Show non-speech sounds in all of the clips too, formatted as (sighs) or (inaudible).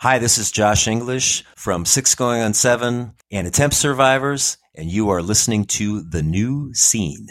Hi, this is Josh English from Six Going on Seven and Attempt Survivors, and you are listening to The New Scene.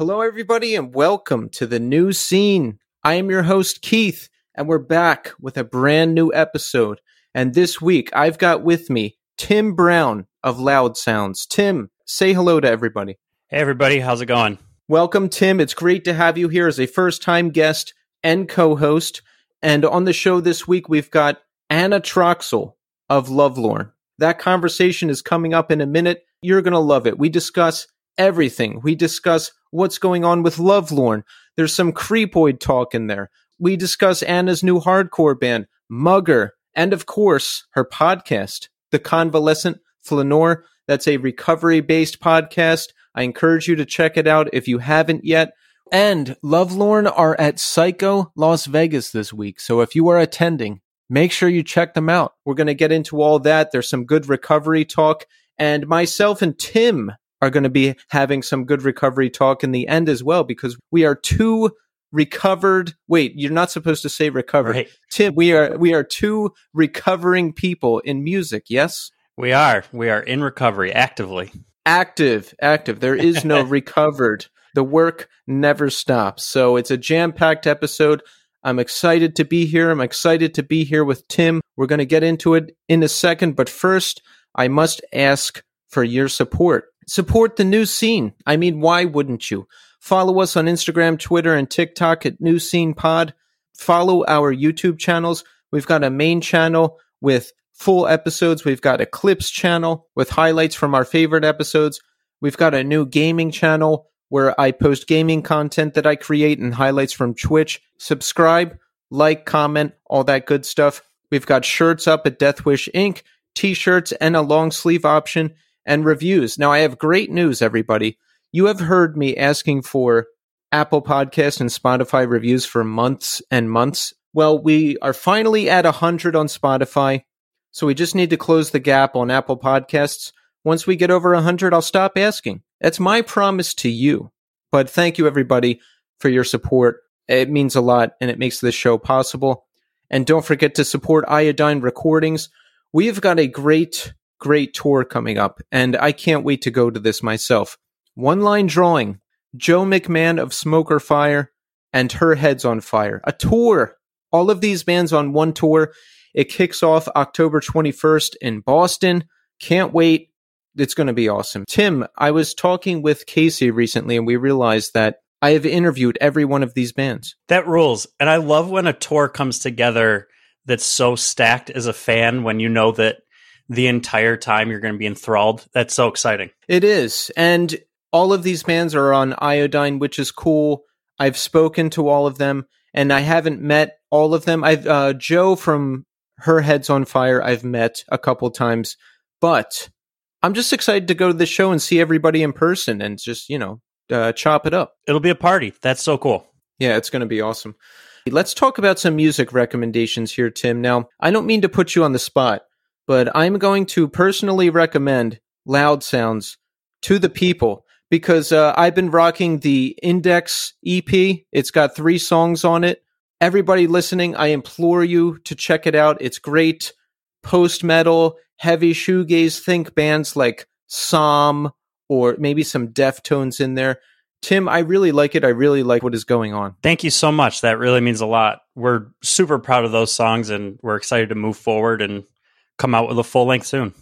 Hello, everybody, and welcome to the new scene. I am your host, Keith, and we're back with a brand new episode. And this week, I've got with me Tim Brown of Loud Sounds. Tim, say hello to everybody. Hey, everybody, how's it going? Welcome, Tim. It's great to have you here as a first time guest and co host. And on the show this week, we've got Anna Troxell of Lovelorn. That conversation is coming up in a minute. You're going to love it. We discuss everything. We discuss what's going on with Lovelorn. There's some creepoid talk in there. We discuss Anna's new hardcore band, Mugger, and of course, her podcast, The Convalescent Flaneur. That's a recovery based podcast. I encourage you to check it out if you haven't yet. And Lovelorn are at Psycho Las Vegas this week. So if you are attending, make sure you check them out. We're going to get into all that. There's some good recovery talk. And myself and Tim are going to be having some good recovery talk in the end as well because we are two recovered wait you're not supposed to say recovered. Right. tim we are we are two recovering people in music yes? We are. We are in recovery actively. active active. There is no (laughs) recovered. The work never stops. So it's a jam-packed episode. I'm excited to be here. I'm excited to be here with tim. We're going to get into it in a second but first i must ask for your support support the new scene. I mean why wouldn't you? Follow us on instagram twitter and tiktok at new scene pod. Follow our youtube channels. We've got a main channel with full episodes. We've got a clips channel with highlights from our favorite episodes. We've got a new gaming channel where i post gaming content that i create and highlights from twitch. Subscribe like comment all that good stuff. We've got shirts up at deathwish inc. t-shirts and a long sleeve option and reviews now i have great news everybody you have heard me asking for Apple Podcast and Spotify reviews for months and months. Well, we are finally at 100 on Spotify, so we just need to close the gap on Apple Podcasts. Once we get over 100, I'll stop asking. That's my promise to you. But thank you, everybody, for your support. It means a lot and it makes this show possible. And don't forget to support Iodine Recordings. We've got a great, great tour coming up, and I can't wait to go to this myself. Onelinedrawing Joe McMahon of Smoke or Fire and Her Head's on Fire. A tour. All of these bands on one tour. It kicks off October 21st in Boston. Can't wait. It's going to be awesome. Tim, I was talking with Casey recently and we realized that I have interviewed every one of these bands. That rules. And I love when a tour comes together that's so stacked as a fan when you know that the entire time you're going to be enthralled. That's so exciting. It is. And all of these bands are on Iodine, which is cool. I've spoken to all of them and I haven't met all of them. I've uh, Joe from Her Head's on Fire. I've met a couple times, but I'm just excited to go to the show and see everybody in person and just you know uh, chop it up. It'll be a party. That's so cool. Yeah, it's going to be awesome. Let's talk about some music recommendations here, Tim. Now, I don't mean to put you on the spot, but I'm going to personally recommend Loud Sounds to the people because uh, I've been rocking the Index EP. It's got three songs on it. Everybody listening, I implore you to check it out. It's great. Post metal, heavy shoegaze, think bands like Psalm or maybe some Deftones in there. Tim, I really like it. I really like what is going on. Thank you so much. That really means a lot. We're super proud of those songs and we're excited to move forward and come out with a full length soon.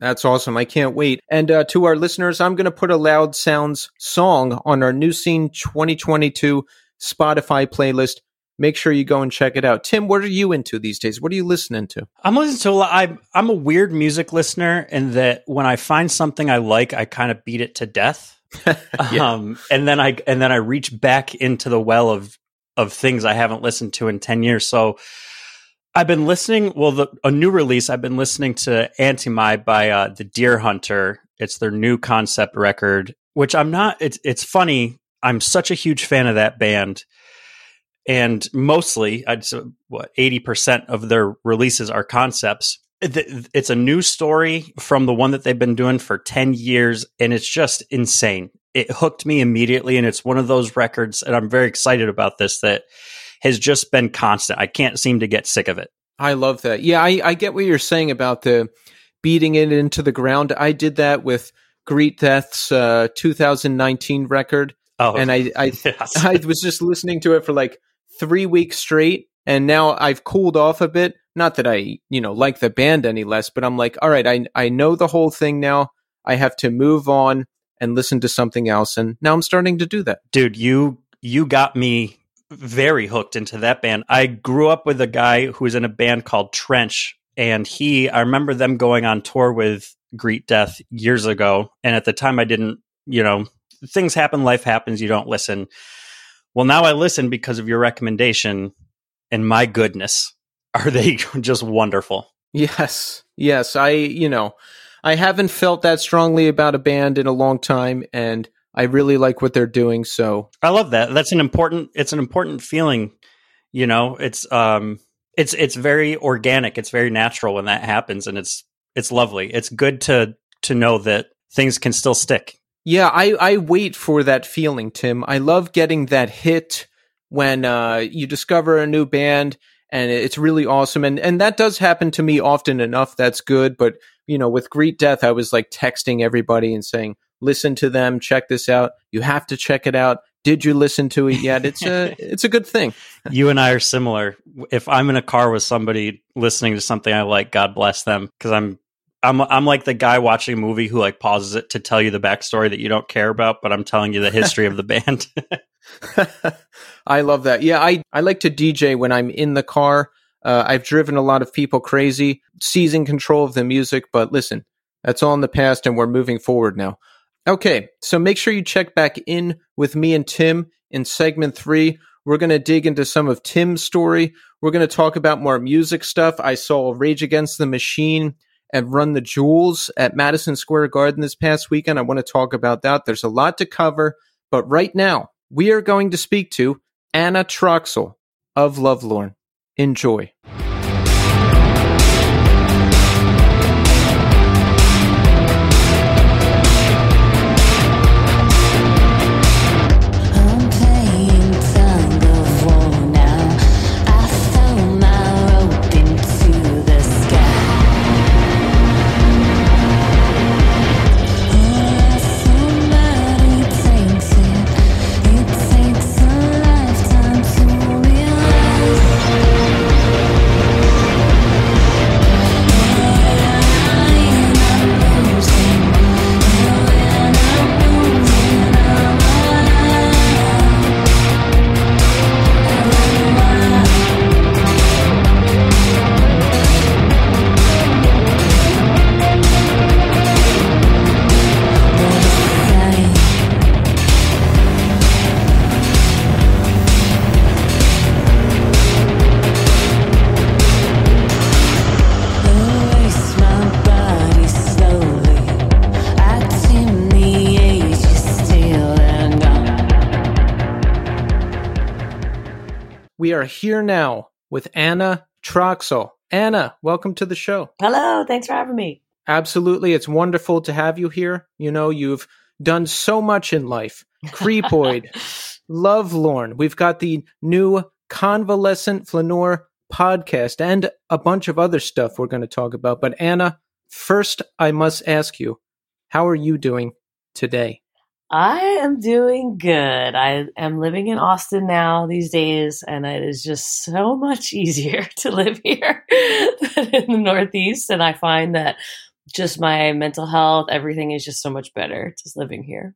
That's awesome. I can't wait. And uh, to our listeners, I'm going to put a Loud Sounds song on our New Scene 2022 Spotify playlist. Make sure you go and check it out. Tim, what are you into these days? What are you listening to? I'm listening to a lot. I'm, I'm a weird music listener in that when I find something I like, I kind of beat it to death. (laughs) Yeah. um, and then I and then I reach back into the well of of things I haven't listened to in ten years. So I've been listening. Well, the, a new release. I've been listening to Antimai by uh, the Dear Hunter. It's their new concept record, which I'm not. It's it's funny. I'm such a huge fan of that band and mostly, I'd say, what eighty percent of their releases are concepts. It's a new story from the one that they've been doing for ten years, and it's just insane. It hooked me immediately, and it's one of those records, and I'm very excited about this. That has just been constant. I can't seem to get sick of it. I love that. Yeah, I, I get what you're saying about the beating it into the ground. I did that with Greet Death's uh, 2019 record. Oh, and I I, (laughs) yes. (laughs) I was just listening to it for like three weeks straight, and now I've cooled off a bit. Not that I you know like the band any less, but I'm like, all right, I I know the whole thing now. I have to move on and listen to something else, and now I'm starting to do that. Dude, you you got me very hooked into that band. I grew up with a guy who was in a band called Trench, and he, I remember them going on tour with Greet Death years ago. And at the time, I didn't, you know, things happen, life happens, you don't listen. Well, now I listen because of your recommendation, and my goodness, (laughs) are they just wonderful? Yes, yes. I, you know, I haven't felt that strongly about a band in a long time, and I really like what they're doing. So I love that. That's an important. It's an important feeling. You know, it's um, it's it's very organic. It's very natural when that happens, and it's it's lovely. It's good to to know that things can still stick. Yeah, I I wait for that feeling, Tim. I love getting that hit when uh, you discover a new band and it's really awesome. And and that does happen to me often enough. That's good. But you know, with Greet Death, I was like texting everybody and saying, listen to them, check this out. You have to check it out. Did you listen to it yet? It's a (laughs) it's a good thing. you and I are similar. If I'm in a car with somebody listening to something I like, God bless them because I'm I'm I'm like the guy watching a movie who like pauses it to tell you the backstory that you don't care about, but I'm telling you the history of the band. (laughs) (laughs) I love that. Yeah, I I like to DJ when I'm in the car. Uh, I've driven a lot of people crazy, seizing control of the music. But listen, that's all in the past, and we're moving forward now. Okay, so make sure you check back in with me and Tim in segment three. We're going to dig into some of Tim's story. We're going to talk about more music stuff. I saw Rage Against the Machine and Run the Jewels at Madison Square Garden this past weekend. I want to talk about that. There's a lot to cover, but right now we are going to speak to Anna Troxell of Lovelorn. Enjoy. Are here now with Anna Troxell. Anna, welcome to the show. Hello, thanks for having me. Absolutely. It's wonderful to have you here. You know, you've done so much in life. Creepoid, (laughs) Lovelorn. We've got the new Convalescent Flaneur podcast and a bunch of other stuff we're going to talk about. But Anna, first I must ask you, how are you doing today? I am doing good. I am living in Austin now these days, and it is just so much (laughs) easier to live here than in the Northeast. And I find that just my mental health, everything is just so much better just living here.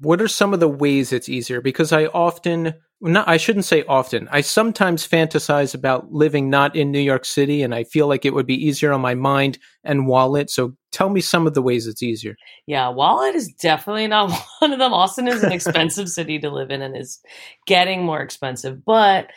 What are some of the ways it's easier? Because I often not I shouldn't say often. I sometimes fantasize about living not in New York City and I feel like it would be easier on my mind and wallet. So tell me some of the ways it's easier. Yeah, wallet is definitely not (laughs) one of them. Austin is an (laughs) expensive city to live in and is getting more expensive. But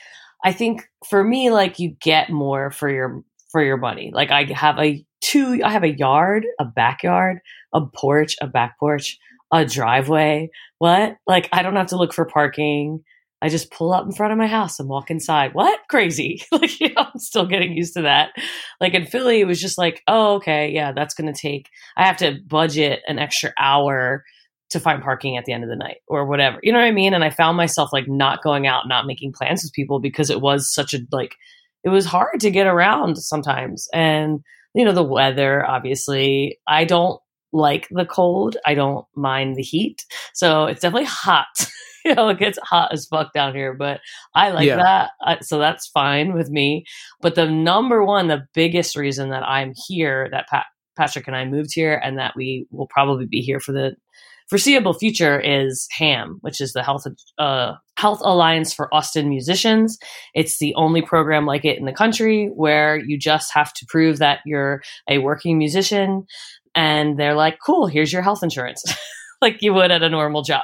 I think for me like you get more for your for your money. Like I have a two I have a yard, a backyard, a porch, a back porch, a driveway. What? Like I don't have to look for parking I just pull up in front of my house and walk inside. What? Crazy. (laughs) like, you know, I'm still getting used to that. Like in Philly, it was just like, oh, okay, yeah, that's going to take, I have to budget an extra hour to find parking at the end of the night or whatever. You know what I mean? And I found myself like not going out, not making plans with people because it was such a like, it was hard to get around sometimes. And, you know, the weather, obviously, I don't like the cold. I don't mind the heat. So it's definitely hot. (laughs) you know, it gets hot as fuck down here, but I like Yeah. that. Uh, so that's fine with me. But the number one, the biggest reason that I'm here, that Pat, Patrick and I moved here, and that we will probably be here for the foreseeable future is HAAM, which is the Health uh, Health Alliance for Austin Musicians. It's the only program like it in the country where you just have to prove that you're a working musician, and they're like, "Cool, here's your health insurance," (laughs) like you would at a normal job.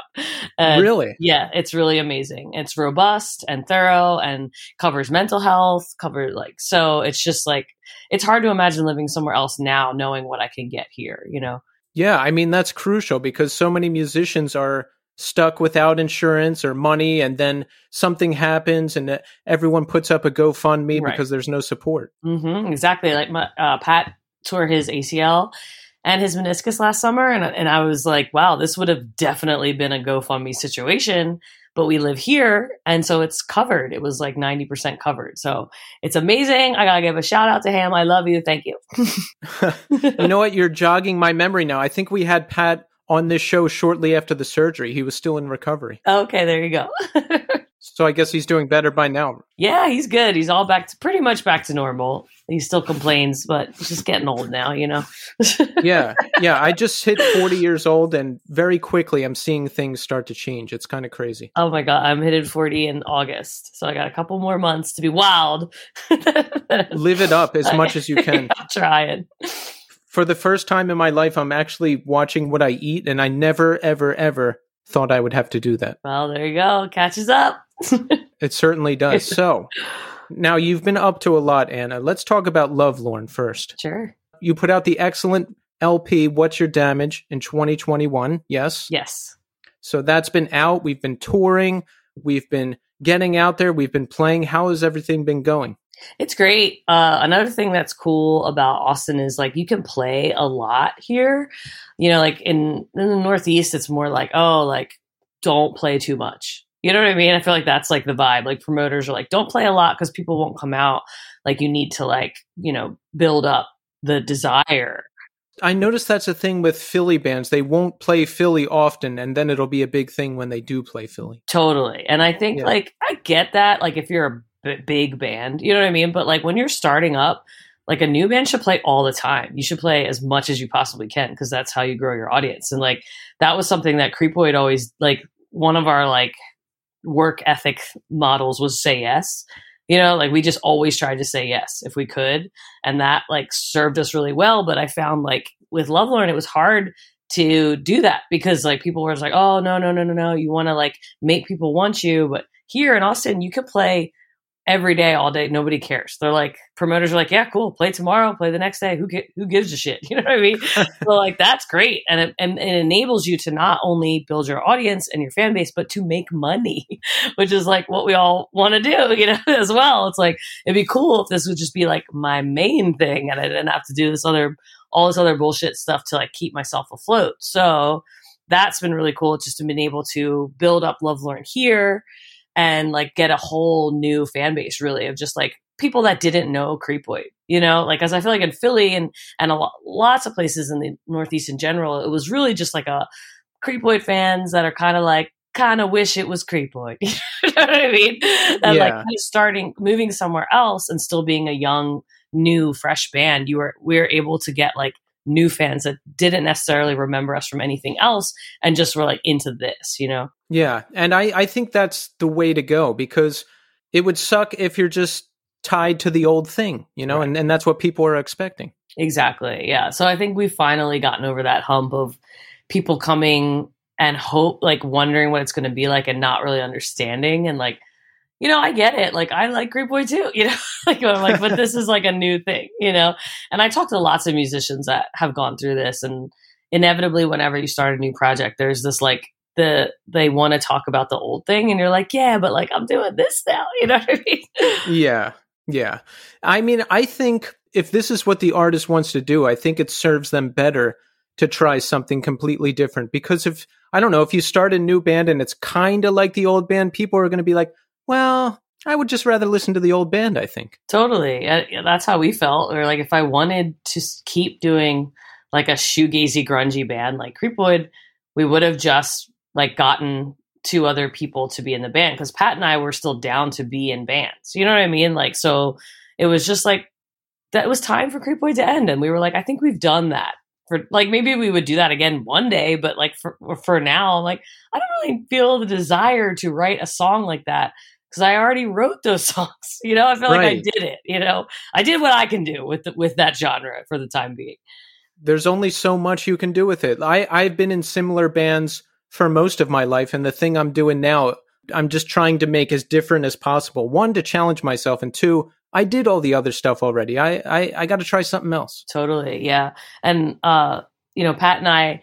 Really? yeah, it's really amazing. It's robust and thorough and covers mental health, covers like so it's just like it's hard to imagine living somewhere else now knowing what I can get here, you know. Yeah, I mean that's crucial because so many musicians are stuck without insurance or money and then something happens and uh, everyone puts up a GoFundMe Right. because there's no support. hmm exactly. Like my uh, Pat tore his ACL and his meniscus last summer, and and I was like, wow, this would have definitely been a GoFundMe situation. But we live here, and so it's covered. It was like ninety percent covered, so it's amazing. I gotta give a shout out to him. I love you. Thank you. (laughs) (laughs) you know what? You're jogging my memory now. I think we had Pat on this show shortly after the surgery. He was still in recovery. okay, there you go. (laughs) So I guess he's doing better by now. yeah, he's good. He's all back to pretty much back to normal. He still complains, but he's just getting old now, you know. (laughs) Yeah. Yeah. I just hit 40 years old and very quickly I'm seeing things start to change. It's kind of crazy. Oh my god, I'm hitting 40 in August, so I got a couple more months to be wild. (laughs) Live it up as much as you can. (laughs) I'm trying. For the first time in my life, I'm actually watching what I eat, and I never, ever, ever thought I would have to do that. Well, there you go. Catches up. (laughs) It certainly does. (laughs) So now you've been up to a lot, Anna. Let's talk about Lovelorn first. Sure. You put out the excellent LP, What's Your Damage, in 2021. Yes. Yes. So that's been out. We've been touring. We've been getting out there. We've been playing. How has everything been going? It's great. Uh, another thing that's cool about Austin is like you can play a lot here. You know, like in, in the Northeast, it's more like, oh, like don't play too much. You know what I mean? I feel like that's like the vibe. Like promoters are like, don't play a lot because people won't come out. Like you need to like, you know, build up the desire. I noticed that's a thing with Philly bands. They won't play Philly often, and then it'll be a big thing when they do play Philly. Totally. And I think Yeah. like I get that. Like if you're a b- big band, you know what I mean? But like when you're starting up, like a new band should play all the time. You should play as much as you possibly can because that's how you grow your audience. And like that was something that Creepoid always like one of our like work ethic models was say yes. You know, like we just always tried to say yes if we could. And that like served us really well. But I found like with Lovelorn, it was hard to do that because like people were like, oh no, no, no, no, no. You want to like make people want you. But here in Austin, you can play every day, all day. Nobody cares. They're like promoters are like, yeah, cool. Play tomorrow. Play the next day. Who gi- who gives a shit? (laughs) You know what I mean? (laughs) so like that's great, and it, and it enables you to not only build your audience and your fan base, but to make money, (laughs) which is like what we all want to do, you know, as well. It's like it'd be cool if this would just be like my main thing, and I didn't have to do this other all this other bullshit stuff to like keep myself afloat. So that's been really cool. It's just been able to build up Lovelorn here and like get a whole new fan base really of just like people that didn't know Creepoid, you know, like as I feel like in Philly and and a lo- lots of places in the Northeast in general, it was really just like a Creepoid fans that are kind of like kind of wish it was Creepoid. (laughs) you know what I mean? And like Yeah. kind of starting moving somewhere else and still being a young, new, fresh band, you were we were able to get like new fans that didn't necessarily remember us from anything else and just were like into this, you know? Yeah, and I, I think that's the way to go because it would suck if you're just tied to the old thing, you know, and, and that's what people are expecting. Exactly. Yeah. So I think we've finally gotten over that hump of people coming and hope, like wondering what it's going to be like and not really understanding. And like, you know, I get it. Like, I like Creepoid too, you (laughs) know, like, I'm like, but this is like a new thing, you know? And I talk to lots of musicians that have gone through this. And inevitably, whenever you start a new project, there's this like, the they want to talk about the old thing and you're like yeah but like i'm doing this now (laughs) you know what i mean yeah yeah i mean i think if this is what the artist wants to do i think it serves them better to try something completely different because if i don't know if you start a new band and it's kind of like the old band people are going to be like well i would just rather listen to the old band i think totally uh, that's how we felt or like if i wanted to keep doing like a shoegazy grungy band like creepoid we would have just like gotten two other people to be in the band because Pat and I were still down to be in bands. You know what I mean? Like, so it was just like that was time for Creepoid to end, and we were like, I think we've done that. For like maybe we would do that again one day, but like for for now, like I don't really feel the desire to write a song like that because I already wrote those (laughs) songs. You know, I feel like. I did it. You know, I did what I can do with the, with that genre for the time being. There's only so much you can do with it. I I've been in similar bands for most of my life. And the thing I'm doing now, I'm just trying to make as different as possible. One, to challenge myself, and two, I did all the other stuff already. I I, I got to try something else. Totally, yeah. And uh, you know, Pat and I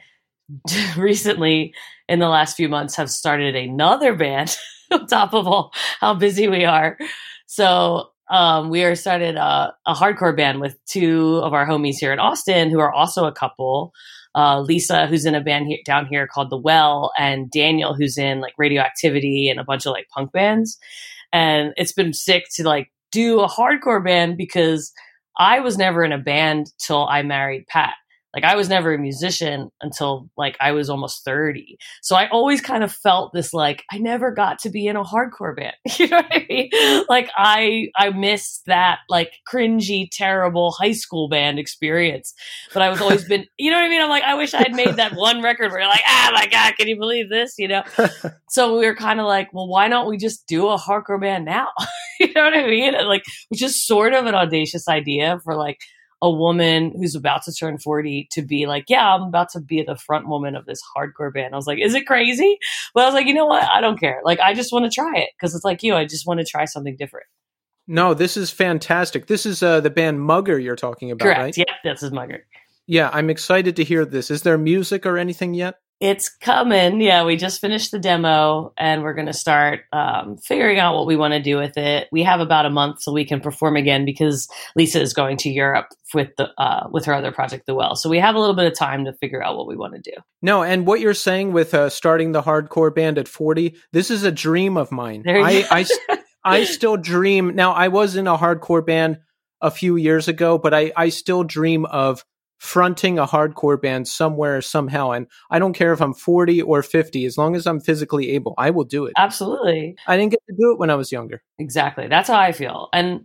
(laughs) recently, in the last few months, have started another band. (laughs) (laughs) on top of all how busy we are, so um, we are started a, a hardcore band with two of our homies here in Austin who are also a couple uh, Lisa, who's in a band down here called The Well, and Daniel, who's in like Radioactivity and a bunch of like punk bands. And it's been sick to like do a hardcore band because I was never in a band till I married Pat. Like I was never a musician until like I was almost 30. So I always kind of felt this like I never got to be in a hardcore band. (laughs) You know what I mean? Like I I missed that like cringy, terrible high school band experience. But I was always been (laughs) you know what I mean? I'm like, I wish I had made that one record where you're like, ah my God, can you believe this? You know? (laughs) so we were kind of like, well, why don't we just do a hardcore band now? you know what I mean? And like which is sort of an audacious idea for like a woman who's about to turn 40 to be like, yeah, I'm about to be the front woman of this hardcore band. I was like, is it crazy? But I was like, you know what? I don't care. Like, I just want to try it because it's like you. I just want to try something different. No, this is fantastic. This is uh, the band Mugger you're talking about, Correct. right? Yeah, this is Mugger. Yeah, I'm excited to hear this. Is there music or anything yet? It's coming. Yeah, we just finished the demo and we're going to start um, figuring out what we want to do with it. We have about a month so we can perform again because Lisa is going to Europe with the uh, with her other project, The Well. So we have a little bit of time to figure out what we want to do. No, and what you're saying with uh, starting the hardcore band at 40, this is a dream of mine. I, I, I still dream. Now, I was in a hardcore band a few years ago, but I, I still dream of fronting a hardcore band somewhere somehow and i don't care if i'm 40 or 50 as long as i'm physically able i will do it absolutely i didn't get to do it when i was younger exactly that's how i feel and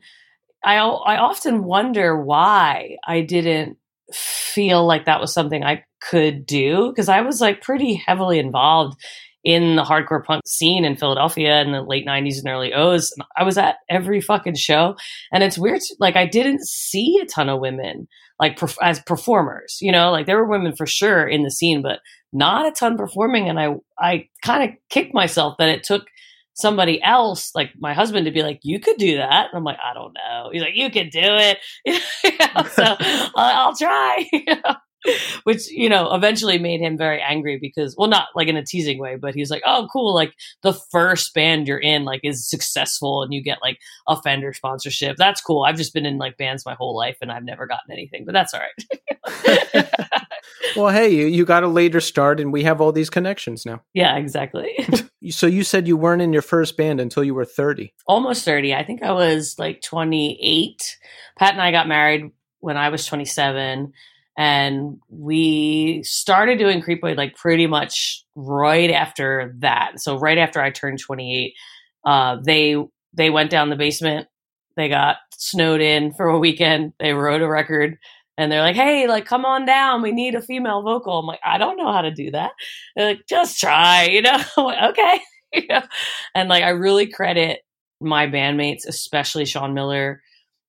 i i often wonder why i didn't feel like that was something i could do because i was like pretty heavily involved in the hardcore punk scene in Philadelphia in the late 90s and early O's. I was at every fucking show. And it's weird. Like, I didn't see a ton of women like perf- as performers. You know, like there were women for sure in the scene, but not a ton performing. And I I kind of kicked myself that it took somebody else, like my husband, to be like, "You could do that." And I'm like, "I don't know." He's like, "You could do it." (laughs) so (laughs) I'll try. (laughs) (laughs) which you know eventually made him very angry because well not like in a teasing way but he's like oh cool like the first band you're in like is successful and you get like a fender sponsorship. That's cool. I've just been in like bands my whole life and i've never gotten anything but that's all right. (laughs) Well hey you, you got a later start and we have all these connections now. Yeah exactly. (laughs) So you said you weren't in your first band until you were 30 almost 30 i think i was like 28 pat and i got married when i was 27 and we started doing Creepoid like pretty much right after that. So right after I turned 28, uh, they they went down the basement. They got snowed in for a weekend. They wrote a record and they're like, "Hey, like come on down. We need a female vocal." I'm like, "I don't know how to do that." They're like, "Just try," (laughs) you know. Like, okay, (laughs) you know? and like I really credit my bandmates, especially Sean Miller,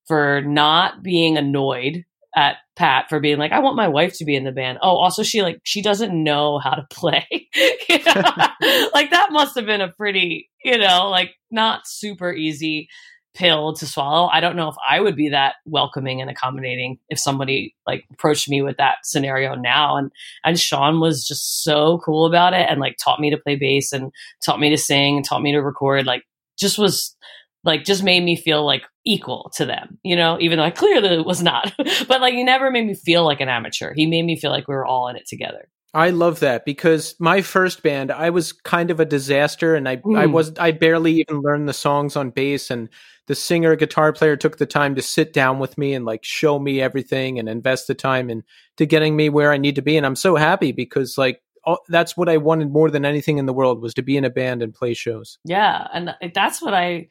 for not being annoyed at Pat for being like, I want my wife to be in the band. Oh, also she like she doesn't know how to play. (laughs) (laughs) like that must have been a pretty, you know, like not super easy pill to swallow. I don't know if I would be that welcoming and accommodating if somebody like approached me with that scenario now. And and Sean was just so cool about it and like taught me to play bass and taught me to sing and taught me to record. Like just was like just made me feel like equal to them, you know, even though I clearly was not. (laughs) but like he never made me feel like an amateur. He made me feel like we were all in it together. I love that because my first band, I was kind of a disaster and I, mm. I was I barely even learned the songs on bass and the singer guitar player took the time to sit down with me and like show me everything and invest the time into getting me where I need to be and I'm so happy because like all, that's what I wanted more than anything in the world was to be in a band and play shows. Yeah, and that's what I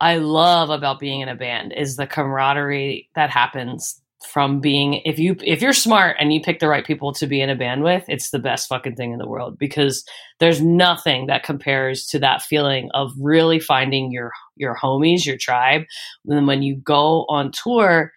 I love about being in a band is the camaraderie that happens from being if you if you're smart and you pick the right people to be in a band with it's the best fucking thing in the world because there's nothing that compares to that feeling of really finding your your homies your tribe. And when you go on tour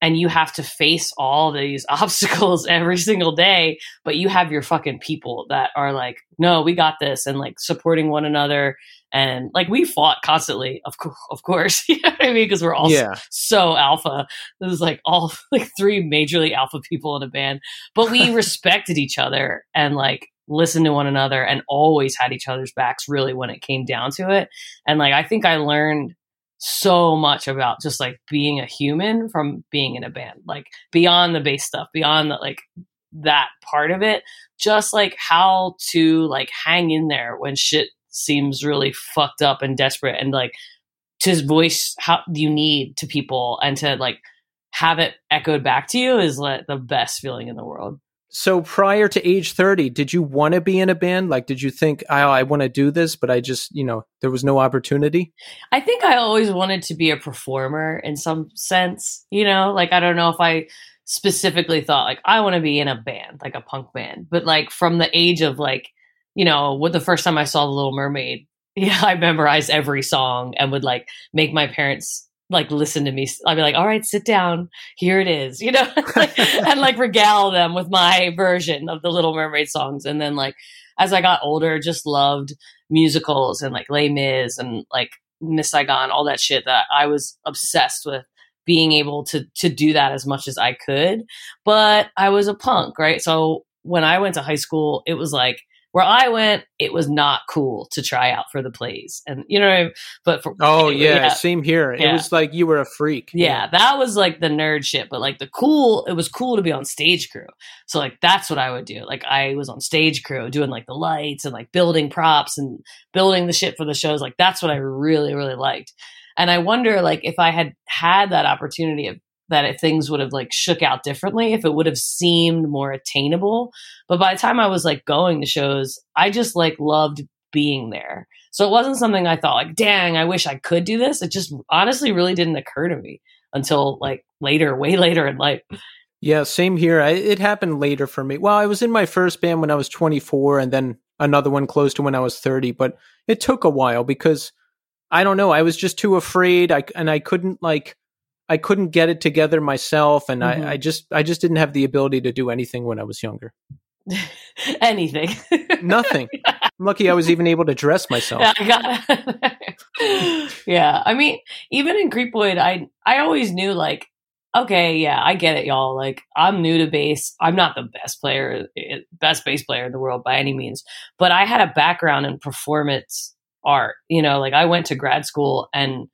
and you have to face all these (laughs) obstacles every single day but you have your fucking people that are like no we got this and like supporting one another and like we fought constantly of, co- of course (laughs) you know what i mean? Because we're all yeah. so alpha. This is like all (laughs) like three majorly alpha people in a band. But we (laughs) respected each other and like listened to one another and always had each other's backs really when it came down to it. And like i think i learned so much about just like being a human from being in a band like beyond the bass stuff beyond the like that part of it. Just like how to like hang in there when shit seems really fucked up and desperate and like to voice how you need to people and to like have it echoed back to you is like the best feeling in the world. So prior to age 30, did you want to be in a band? Like, did you think, oh, I want to do this, but I just, you know, there was no opportunity? I think I always wanted to be a performer in some sense, you know, like, I don't know if I specifically thought like, I want to be in a band, like a punk band, but like from the age of like you know, what the first time I saw The Little Mermaid, (laughs) yeah, I memorized every song and would like make my parents like listen to me. I'd be like, all right, sit down. Here it is, (laughs) you know, (laughs) and like regale them with my version of the Little Mermaid songs. And then like as I got older, just loved musicals and like Les Mis and like Miss Saigon, all that shit that I was obsessed with being able to to do that as much as I could. But I was a punk, right? So when I went to high school, it was like where I went, it was not cool to try out for the plays, and you know. I mean? But for oh yeah, yeah, same here. Yeah. It was like you were a freak. Yeah, yeah, that was like the nerd shit. But like the cool, it was cool to be on stage crew. So like that's what I would do. Like I was on stage crew doing like the lights and like building props and building the shit for the shows. Like that's what I really really liked. And I wonder like if I had had that opportunity of that if things would have like shook out differently, if it would have seemed more attainable. But by the time I was like going to shows, I just like loved being there. So it wasn't something I thought like, dang, I wish I could do this. It just honestly really didn't occur to me until like later, way later in life. Yeah, same here. I, it happened later for me. Well, I was in my first band when I was 24 and then another one close to when I was 30, but it took a while because I don't know, I was just too afraid. I and I couldn't like I couldn't get it together myself, and mm-hmm. I, I just I just didn't have the ability to do anything when I was younger. (laughs) anything. Nothing. (laughs) I'm lucky I was even able to dress myself. Yeah, I (laughs) yeah, I mean, even in Creepoid, I I always knew like, okay, yeah, I get it, y'all. Like, I'm new to bass. I'm not the best player, eh, best bass player in the world by any means, but I had a background in performance art. You know, like I went to grad school and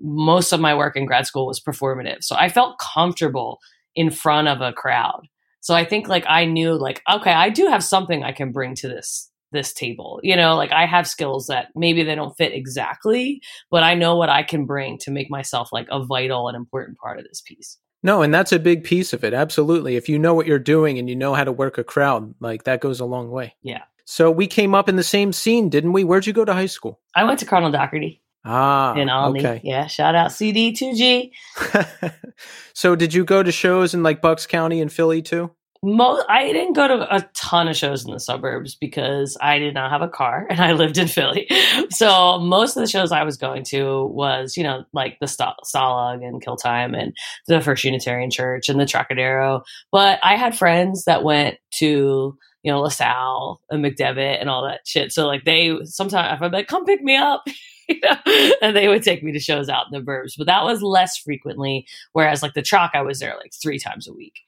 most of my work in grad school was performative. So I felt comfortable in front of a crowd. So I think like I knew like okay, I do have something I can bring to this this table. You know, like I have skills that maybe they don't fit exactly, but I know what I can bring to make myself like a vital and important part of this piece. No, and that's a big piece of it. Absolutely. If you know what you're doing and you know how to work a crowd, like that goes a long way. Yeah. So we came up in the same scene, didn't we? Where'd you go to high school? I went to Cardinal Dougherty. Ah, Olney. Okay. Yeah, shout out CD2G. (laughs) so, did you go to shows in like Bucks County and Philly too? Mo- I didn't go to a ton of shows in the suburbs because I did not have a car (laughs) and I lived in Philly. So most of the shows I was going to was, you know, like the St- Stalag and Kill Time and the First Unitarian Church and the Trocadero. But I had friends that went to you know, LaSalle and McDevitt and all that shit. So like they sometimes I'd be like, come pick me up. (laughs) (laughs) you know? And they would take me to shows out in the burbs, but that was less frequently. Whereas like the Chalk, I was there like three times a week.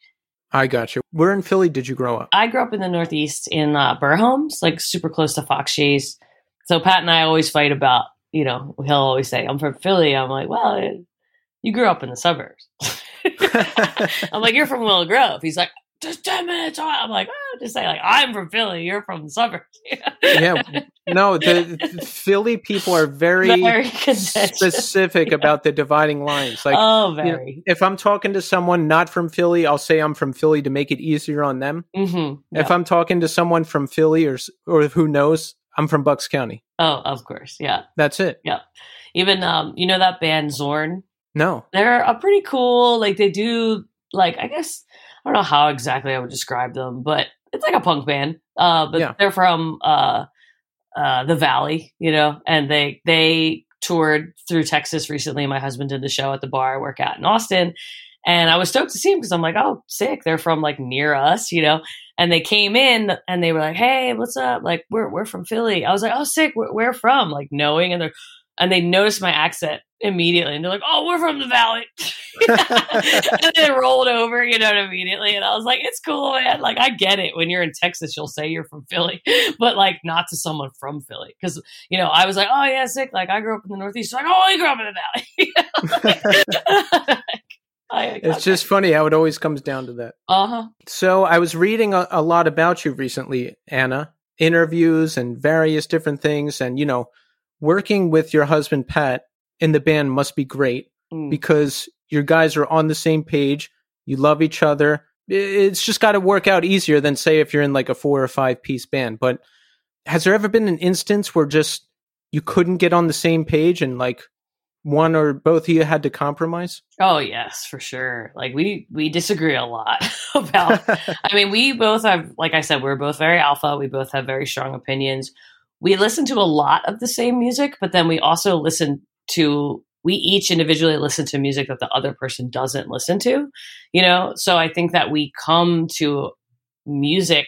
I got you. Where in Philly did you grow up? I grew up in the Northeast in uh, Burholme, like super close to Fox Chase. So Pat and I always fight about, you know, he'll always say, I'm from Philly. I'm like, well, you grew up in the suburbs. (laughs) (laughs) I'm like, you're from Willow Grove. He's like, just 10 minutes. I'm like, oh, just say like, I'm from Philly. You're from the suburbs. yeah. (laughs) No, the, the, Philly people are very, very specific (laughs) about the dividing lines. Like, oh, very. You know, if I'm talking to someone not from Philly, I'll say I'm from Philly to make it easier on them. Mm-hmm. Yeah. If I'm talking to someone from Philly or, or who knows, I'm from Bucks County. Oh, of course. Yeah. That's it. Yeah. Even, um, you know, that band Zorn? No. They're a pretty cool, like, they do, like, I guess, I don't know how exactly I would describe them, but it's like a punk band. Uh, but yeah. they're from uh, uh, the Valley, you know, and they they toured through Texas recently. My husband did the show at the bar I work at in Austin, and I was stoked to see them because I'm like, oh, sick! They're from like near us, you know. And they came in and they were like, hey, what's up? Like, we're we're from Philly. I was like, oh, sick! Where, where from? Like knowing, and they're and they noticed my accent immediately and they're like oh we're from the valley (laughs) and they rolled over you know immediately and i was like it's cool man like i get it when you're in texas you'll say you're from philly (laughs) but like not to someone from philly because you know i was like oh yeah sick like i grew up in the northeast like oh you grew up in the valley (laughs) I, it's just that. funny how it always comes down to that. Uh huh. So I was reading a, a lot about you recently, Anna, interviews and various different things, and you know, working with your husband Pat in the band must be great mm. because your guys are on the same page. You love each other. It's just got to work out easier than say if you're in like a four or five piece band. But has there ever been an instance where just you couldn't get on the same page and like one or both of you had to compromise? Oh yes, for sure. Like we we disagree a lot (laughs) about (laughs) I mean, we both have like I said, we're both very alpha. We both have very strong opinions we listen to a lot of the same music, but then we also listen to we each individually listen to music that the other person doesn't listen to, you know? So I think that we come to music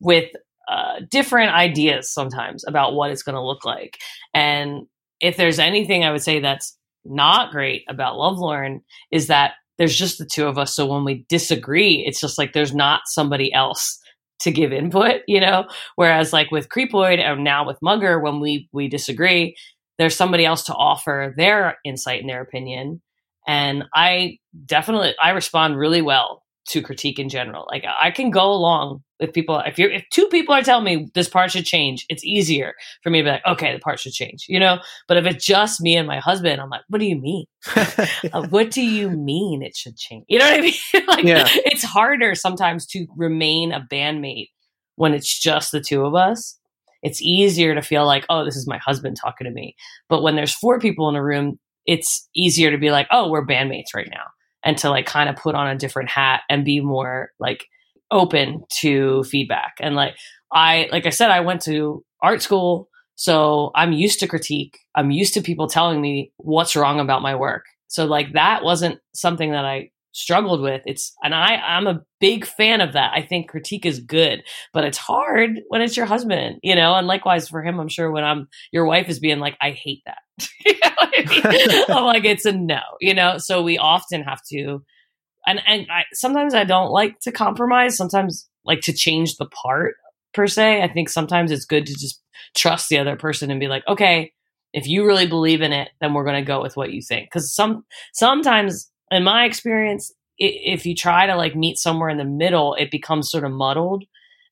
with uh, different ideas sometimes about what it's going to look like. And if there's anything I would say that's not great about Lovelorn is that there's just the two of us. So when we disagree, it's just like there's not somebody else to give input, you know? Whereas like with Creepoid and now with Mugger, when we we disagree, there's somebody else to offer their insight and their opinion. And I definitely I respond really well to critique in general. Like I can go along if people if you're if two people are telling me this part should change, it's easier for me to be like, okay, the part should change, you know. But if it's just me and my husband, I'm like, what do you mean? (laughs) uh, what do you mean it should change? You know what I mean? (laughs) like yeah. it's harder sometimes to remain a bandmate when it's just the two of us. It's easier to feel like, oh, this is my husband talking to me. But when there's four people in a room, it's easier to be like, oh, we're bandmates right now and to like kind of put on a different hat and be more like open to feedback. And like I like I said I went to art school, so I'm used to critique. I'm used to people telling me what's wrong about my work. So like that wasn't something that I struggled with. It's and I I'm a big fan of that. I think critique is good, but it's hard when it's your husband, you know. And likewise for him, I'm sure when I'm your wife is being like, I hate that. (laughs) I am (laughs) like, it's a no, you know. So we often have to, and and I, sometimes I don't like to compromise. Sometimes like to change the part per se. I think sometimes it's good to just trust the other person and be like, okay, if you really believe in it, then we're going to go with what you think. Because some sometimes in my experience, if you try to like meet somewhere in the middle, it becomes sort of muddled.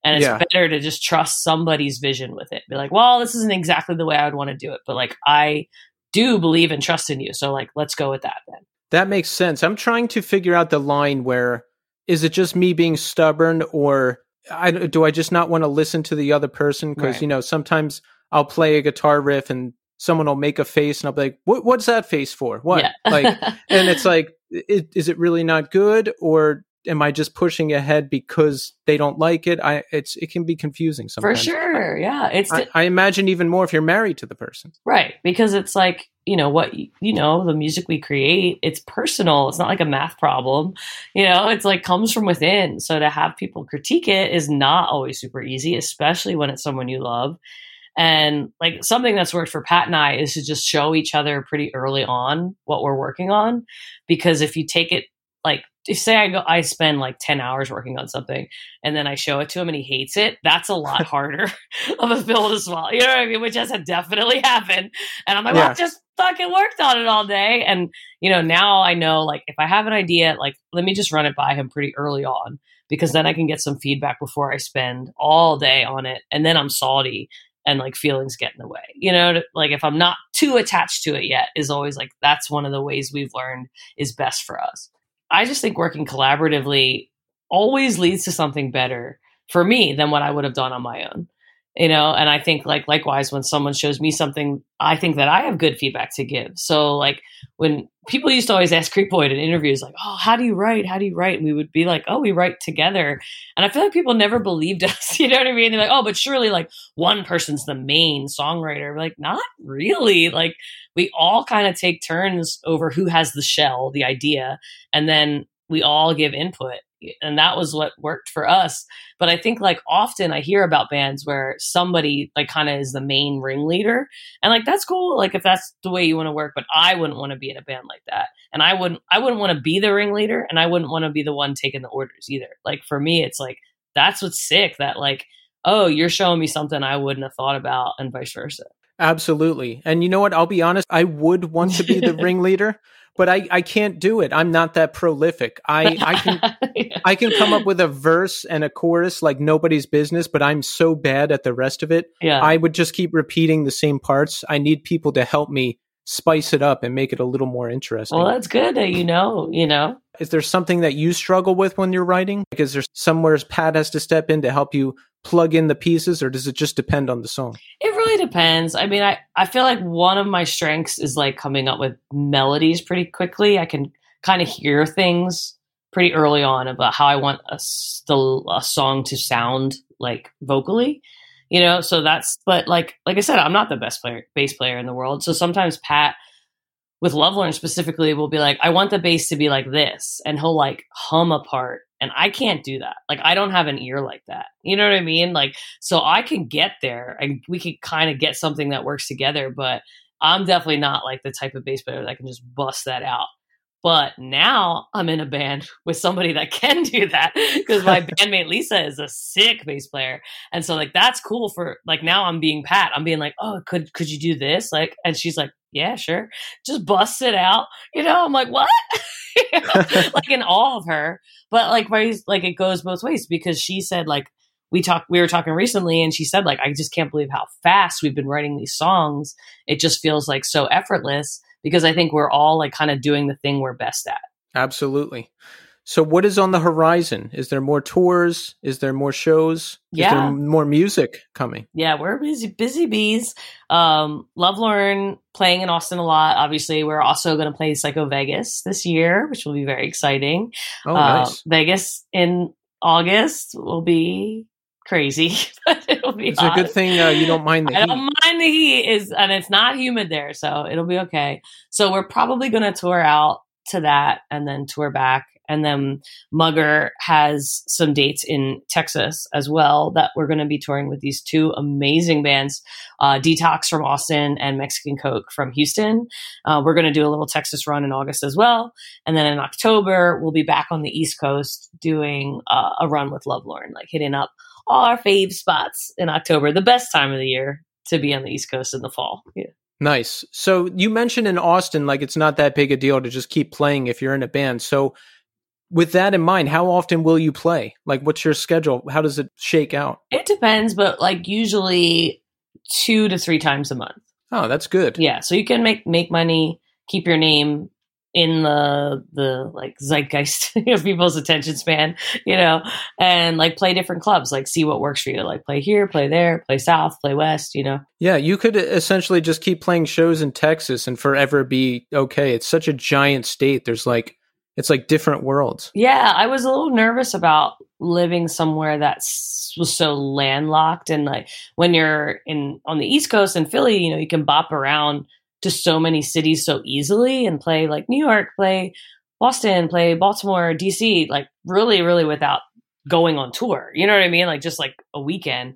And it's yeah. better to just trust somebody's vision with it. Be like, well, this isn't exactly the way I would want to do it, but like I do believe and trust in you. So like let's go with that then. That makes sense. I'm trying to figure out the line where is it just me being stubborn or I, do I just not want to listen to the other person? Because, right. you know, sometimes I'll play a guitar riff and someone will make a face and I'll be like, what, what's that face for? What? Yeah. like, (laughs) and it's like, it, is it really not good or am I just pushing ahead because they don't like it? I it's it can be confusing sometimes. For sure, yeah. It's I, I, imagine even more if you're married to the person, right? Because it's like you know what you know the music we create. It's personal. It's not like a math problem. You know, it's like comes from within. So to have people critique it is not always super easy, especially when it's someone you love. And like something that's worked for Pat and I is to just show each other pretty early on what we're working on. Because if you take it like if say I go I spend like 10 hours working on something and then I show it to him and he hates it, that's a lot (laughs) harder (laughs) of a pill to swallow. You know what I mean? Which has definitely (laughs) happened. And I'm like, yeah. well, I just fucking worked on it all day. And you know, now I know like if I have an idea, like let me just run it by him pretty early on because then I can get some feedback before I spend all day on it. And then I'm salty and like feelings get in the way. You know, like if I'm not too attached to it yet is always like that's one of the ways we've learned is best for us. I just think working collaboratively always leads to something better for me than what I would have done on my own. You know, and I think like likewise when someone shows me something, I think that I have good feedback to give. So like when people used to always ask Creepoid in interviews, like, "Oh, how do you write? How do you write?" And we would be like, "Oh, we write together." And I feel like people never believed (laughs) us. You know what I mean? They're like, "Oh, but surely like one person's the main songwriter." We're like, not really. Like we all kind of take turns over who has the shell, the idea, and then we all give input and that was what worked for us. But i think like often i hear about bands where somebody like kind of is the main ringleader and like that's cool like if that's the way you want to work but i wouldn't want to be in a band like that and i wouldn't i wouldn't want to be the ringleader and i wouldn't want to be the one taking the orders either. Like for me it's like that's what's sick that like oh you're showing me something i wouldn't have thought about and vice versa. Absolutely and you know what? I'll be honest i would want to be the (laughs) ringleader but I, I can't do it. I'm not that prolific. I, I can (laughs) yeah. I can come up with a verse and a chorus like nobody's business, but I'm so bad at the rest of it. Yeah. I would just keep repeating the same parts. I need people to help me spice it up and make it a little more interesting. Well, that's good that you know, you know. Is there something that you struggle with when you're writing? Like, is there somewhere Pat has to step in to help you plug in the pieces, or does it just depend on the song? It really depends. I mean, I, I feel like one of my strengths is like coming up with melodies pretty quickly. I can kind of hear things pretty early on about how I want a, still a song to sound like vocally you know so that's but like like i said i'm not the best player bass player in the world so sometimes pat with Lovelorn specifically will be like, I want the bass to be like this. And he'll like hum a part. And I can't do that. Like, I don't have an ear like that. You know what I mean? Like, so I can get there and we can kind of get something that works together. But I'm definitely not like the type of bass player that can just bust that out. But now I'm in a band (laughs) with somebody that can (laughs) do that because my (laughs) bandmate Lisa is a sick bass player. And so like that's cool for like now I'm being Pat. I'm being like, oh, could could you do this? Like and she's like, yeah, sure. Just bust it out. You know, I'm like, what? you know, like in awe of her. But like, like it goes both ways because she said like we talked, we were talking recently, and she said like, I just can't believe how fast we've been writing these songs. It just feels like so effortless because I think we're all like kind of doing the thing we're best at. Absolutely. So, what is on the horizon? Is there more tours? Is there more shows? Is yeah. more music coming? Yeah, we're busy, busy bees. Um, Lovelorn playing in Austin a lot. Obviously, we're also going to play Psycho Vegas this year, which will be very exciting. Oh, uh, nice. Vegas in August will be crazy, (laughs) but it'll be. It's hot. a good thing uh, you don't mind the I heat. don't mind the heat, is and it's not humid there, so it'll be okay. So we're probably going to tour out to that and then tour back and then Mugger has some dates in Texas as well that we're going to be touring with these two amazing bands, uh, Detox from Austin and Mexican Coke from Houston. Uh, we're going to do a little Texas run in August as well. And then in October, we'll be back on the East Coast doing uh, a run with Lovelorn, like hitting up all our fave spots in October, the best time of the year to be on the East Coast in the fall. Yeah. Nice. So you mentioned in Austin, like it's not that big a deal to just keep playing if you're in a band. So with that in mind, how often will you play? Like, what's your schedule? How does it shake out? It depends, but like usually two to three times a month. Oh, that's good. Yeah, so you can make make money, keep your name in the the like zeitgeist (laughs) of people's attention span, you know, and like play different clubs, like see what works for you. Like play here, play there, play south, play west, you know. Yeah, you could essentially just keep playing shows in Texas and forever be okay. It's such a giant state. There's like it's like different worlds. Yeah, I was a little nervous about living somewhere that was so landlocked and like when you're in on the East Coast in Philly, you know, you can bop around to so many cities so easily and play like New York, play Boston, play Baltimore, DC, like really really without going on tour. You know what I mean? Like just like a weekend.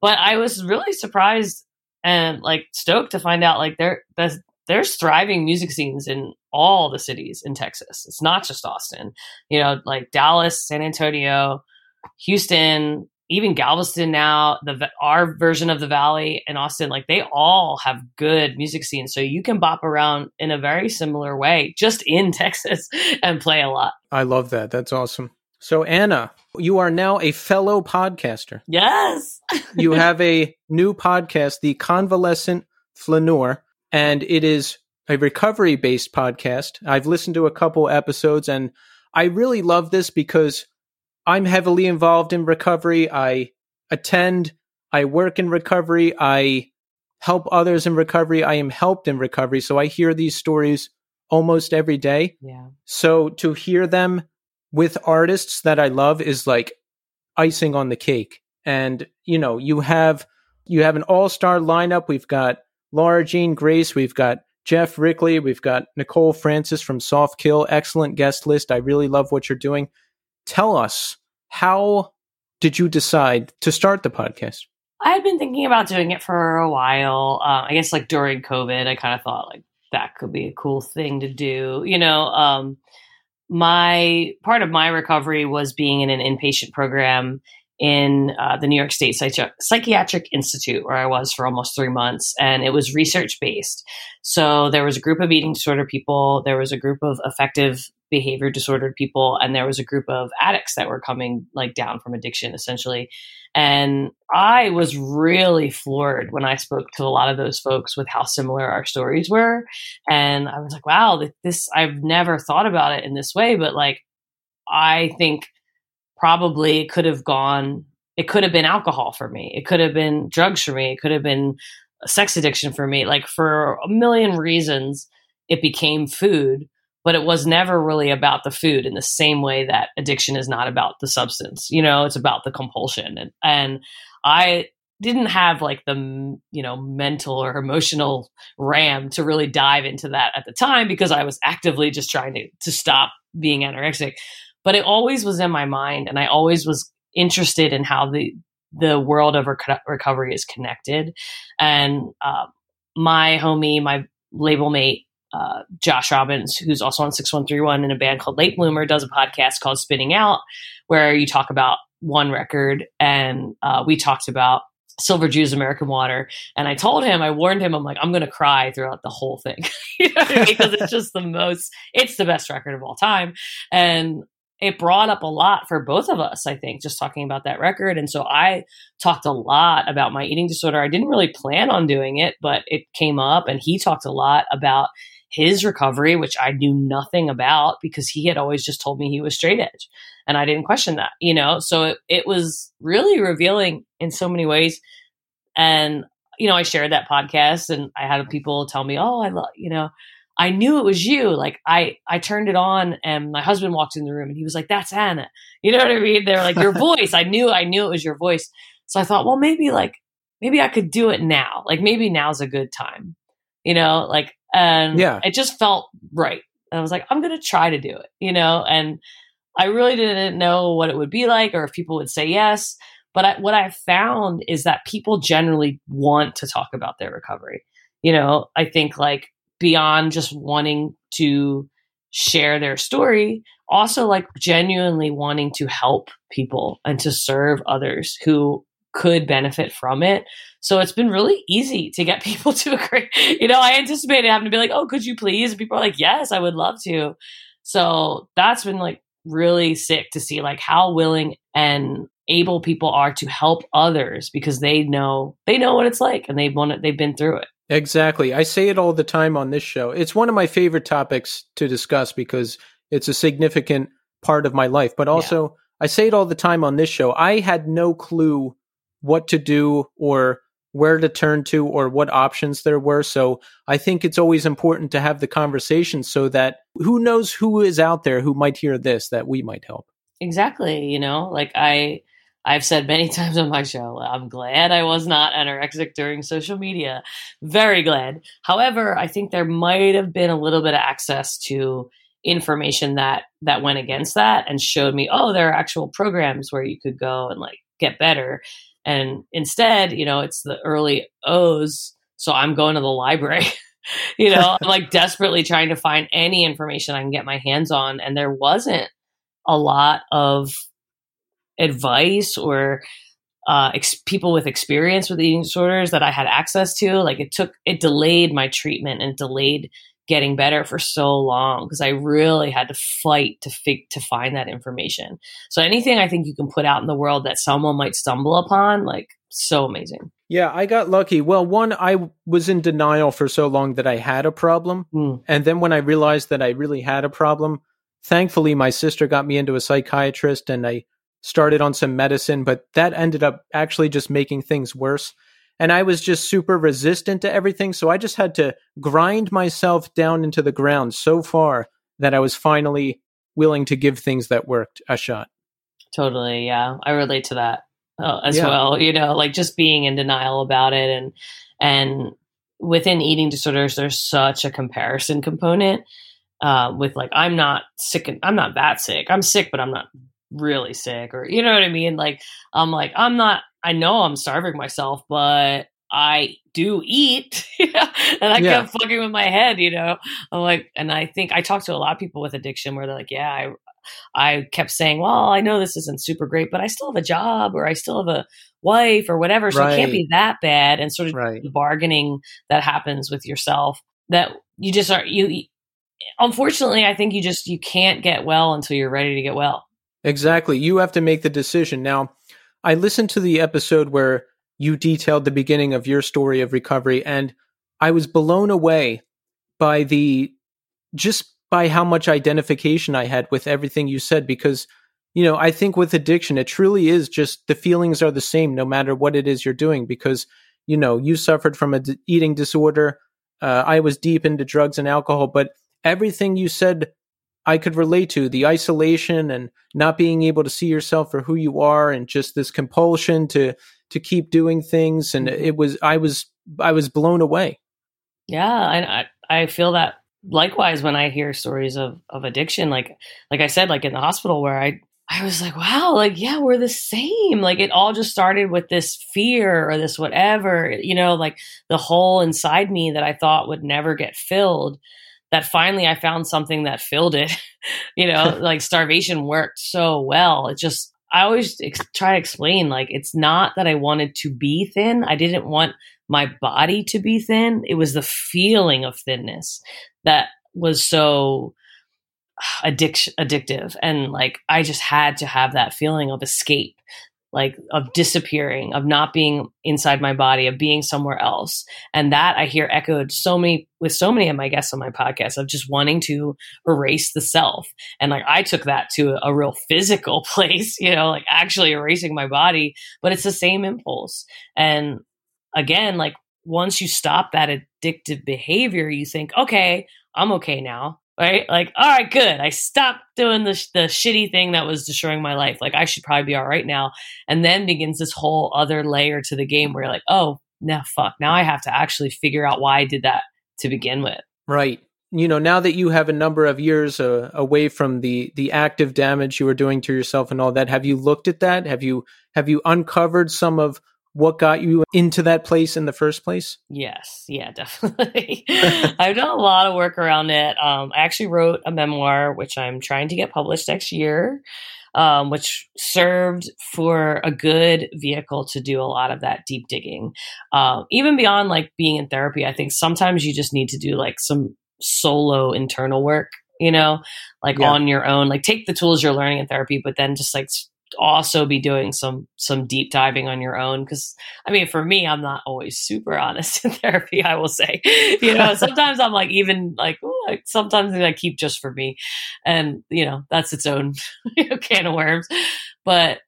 But I was really surprised and like stoked to find out like there there's there's thriving music scenes in all the cities in Texas. It's not just Austin. You know, like Dallas, San Antonio, Houston, even Galveston now, the our version of the Valley and Austin, like they all have good music scenes. So you can bop around in a very similar way, just in (laughs) Texas, and play a lot. I love that. That's awesome. So Anna, you are now a fellow podcaster. Yes. (laughs) you have a new podcast, The Convalescent Flaneur, and it is a recovery based podcast. I've listened to a couple episodes and I really love this because I'm heavily involved in recovery. I attend, I work in recovery, I help others in recovery, I am helped in recovery. So I hear these stories almost every day. Yeah. So to hear them with artists that I love is like icing on the cake. And you know, you have you have an all-star lineup. We've got Laura Jane Grace, we've got Geoff Rickly, we've got Nicole Francis from Soft Kill. Excellent guest list. I really love what you're doing tell us how did you decide to start the podcast? I had been thinking about doing it for a while. Uh, I guess like during COVID, I kind of thought like that could be a cool thing to do. You know, um, my part of my recovery was being in an inpatient program in uh, the New York State Psychi- Psychiatric Institute, where I was for almost three months, and it was research based. So there was a group of eating disorder people, there was a group of affective behavior disordered people and there was a group of addicts that were coming like down from addiction essentially. And i was really floored when i spoke to a lot of those folks with how similar our stories were. And i was like wow this i've never thought about it in this way but like i think probably it could have gone it could have been alcohol for me. It could have been drugs for me. It could have been sex addiction for me. Like for a million reasons it became food but it was never really about the food in the same way that addiction is not about the substance. You know, it's about the compulsion. And, and I didn't have like the, you know, mental or emotional ram to really dive into that at the time because I was actively just trying to, to stop being anorexic. But it always was in my mind. And I always was interested in how the, the world of rec- recovery is connected. And, uh, my homie, my label mate, uh, Josh Robbins, who's also on 6131 in a band called Late Bloomer, does a podcast called Spinning Out, where you talk about one record. And uh, we talked about Silver Jews, American Water. And I told him, I warned him, I'm like, I'm going to cry throughout the whole thing. (laughs) you know? Because it's just the most, it's the best record of all time. And it brought up a lot for both of us, I think, just talking about that record. And so I talked a lot about my eating disorder. I didn't really plan on doing it, but it came up and he talked a lot about his recovery, which I knew nothing about because he had always just told me he was straight edge. And I didn't question that, you know? So it, it was really revealing in so many ways. And, you know, I shared that podcast and I had people tell me, oh, I love, you know, I knew it was you. Like I, I turned it on and my husband walked in the room and he was like, that's Anna. You know what I mean? They're like, your (laughs) voice. I knew, I knew it was your voice. So I thought, well, maybe like, maybe I could do it now. Like maybe now's a good time, you know, like and yeah. it just felt right. And I was like, I'm going to try to do it, you know? And I really didn't know what it would be like or if people would say yes. But I, what I found is that people generally want to talk about their recovery. You know, I think like beyond just wanting to share their story, also like genuinely wanting to help people and to serve others who could benefit from it. So it's been really easy to get (laughs) people to agree. You know, I anticipated having to be like, oh, could you please? And people are like, yes, I would love to. So that's been like really sick to see like how willing and able people are to help others because they know they know what it's like and they've won it, they've been through it. Exactly. I say it all the time on this show. It's one of my favorite topics to discuss because it's a significant part of my life. But also, yeah. I say it all the time on this show. I had no clue what to do or where to turn to or what options there were. So I think it's always important to have the conversation so that who knows who is out there who might hear this that we might help. Exactly. You know, like I, I've said many (laughs) times on my show, I'm glad I was not anorexic during social media. Very glad. However, I think there might have been a little bit of access to information that that went against that and showed me, oh, there are actual programs where you could go and like get better And instead, you know, it's the early O's. So I'm going to the library. (laughs) you know, I'm like desperately trying to find any information I can get my hands on. And there wasn't a lot of advice or uh, ex- people with experience with eating disorders that I had access to. Like it took, it delayed my treatment and delayed getting better for so long because I really had to fight to fig- to find that information. So anything I think you can put out in the world that someone might stumble upon, like so amazing. Yeah, I got lucky. Well, one, I was in denial for so long that I had a problem. Mm. And then when I realized that I really had a problem, thankfully my sister got me into a psychiatrist and I started on some medicine, but that ended up actually just making things worse. And I was just super resistant to everything. So I just had to grind myself down into the ground so far that I was finally willing to give things that worked a shot. Totally. Yeah. I relate to that uh, as Yeah. well. You know, like just being in denial about it and, and within eating disorders, there's such a comparison component. Uh, with like, I'm not sick, and I'm not that sick. I'm sick, but I'm not really sick, or you know what I mean? Like, I'm like, I'm not. I know I'm starving myself, but I do eat, (laughs) and I Yeah. kept fucking with my head. You know, I'm like, and I think I talked to a lot of people with addiction where they're like, yeah, I I kept saying, well, I know this isn't super great, but I still have a job or I still have a wife or whatever. So it can't be that bad. And sort of Right. the bargaining that happens with yourself that you just are, you, unfortunately, I think you just, you can't get well until you're ready to get well. Exactly. You have to make the decision. Now, I listened to the episode where you detailed the beginning of your story of recovery, and I was blown away by the just by how much identification I had with everything you said because you know, I think with addiction it truly is just the feelings are the same no matter what it is you're doing because you know, you suffered from a d- eating disorder, uh, I was deep into drugs and alcohol, but everything you said I could relate to the isolation and not being able to see yourself for who you are and just this compulsion to to keep doing things and mm-hmm. it was I was I was blown away. Yeah. And I, I feel that likewise when I hear stories of, of addiction, like, like I said, like in the hospital where I, I was like, wow, like, yeah, we're the same. Like it all just started with this fear or this whatever, you know, like the hole inside me that I thought would never get filled. That finally I found something that filled it. (laughs) you know, (laughs) like starvation worked so well. It just, I always ex- try to explain, like, it's not that I wanted to be thin. I didn't want my body to be thin. It was the feeling of thinness that was so (sighs) addiction addictive and like i just had to have that feeling of escape like of disappearing of not being inside my body of being somewhere else. And that i hear echoed so many with so many of my guests on my podcast of just wanting to erase the self. And like i took that to a real physical (laughs) place you know like actually erasing my body. But it's the same impulse. And again like once you stop that addictive behavior you think okay i'm okay now right? Like all right good. I stopped doing the, the shitty thing that was destroying my life. Like i should probably be all right now. And then begins this whole other layer to the game where you're like oh now fuck. Now i have to actually figure out why i did that to begin with. Right. You know, now that you have a number of years uh, away from the the active damage you were doing to yourself and all that, have you looked at that? Have you have you uncovered some of what got you into that place in the first place? Yes, yeah, definitely. (laughs) I've done a lot of work around it. Um, I actually wrote a memoir, which I'm trying to get published next year, um, which served for a good vehicle to do a lot of that deep digging. Um, even beyond like being in therapy, I think sometimes you just need to do like some solo internal work, you know, like Yeah. on your own. Like take the tools you're learning in therapy, but then just like also be doing some some deep diving on your own because I mean, for me, I'm not always super honest (laughs) in therapy. I will say, you know, (laughs) sometimes I'm like even like, ooh, like sometimes I keep just for me, and you know, that's its own (laughs) can of worms. But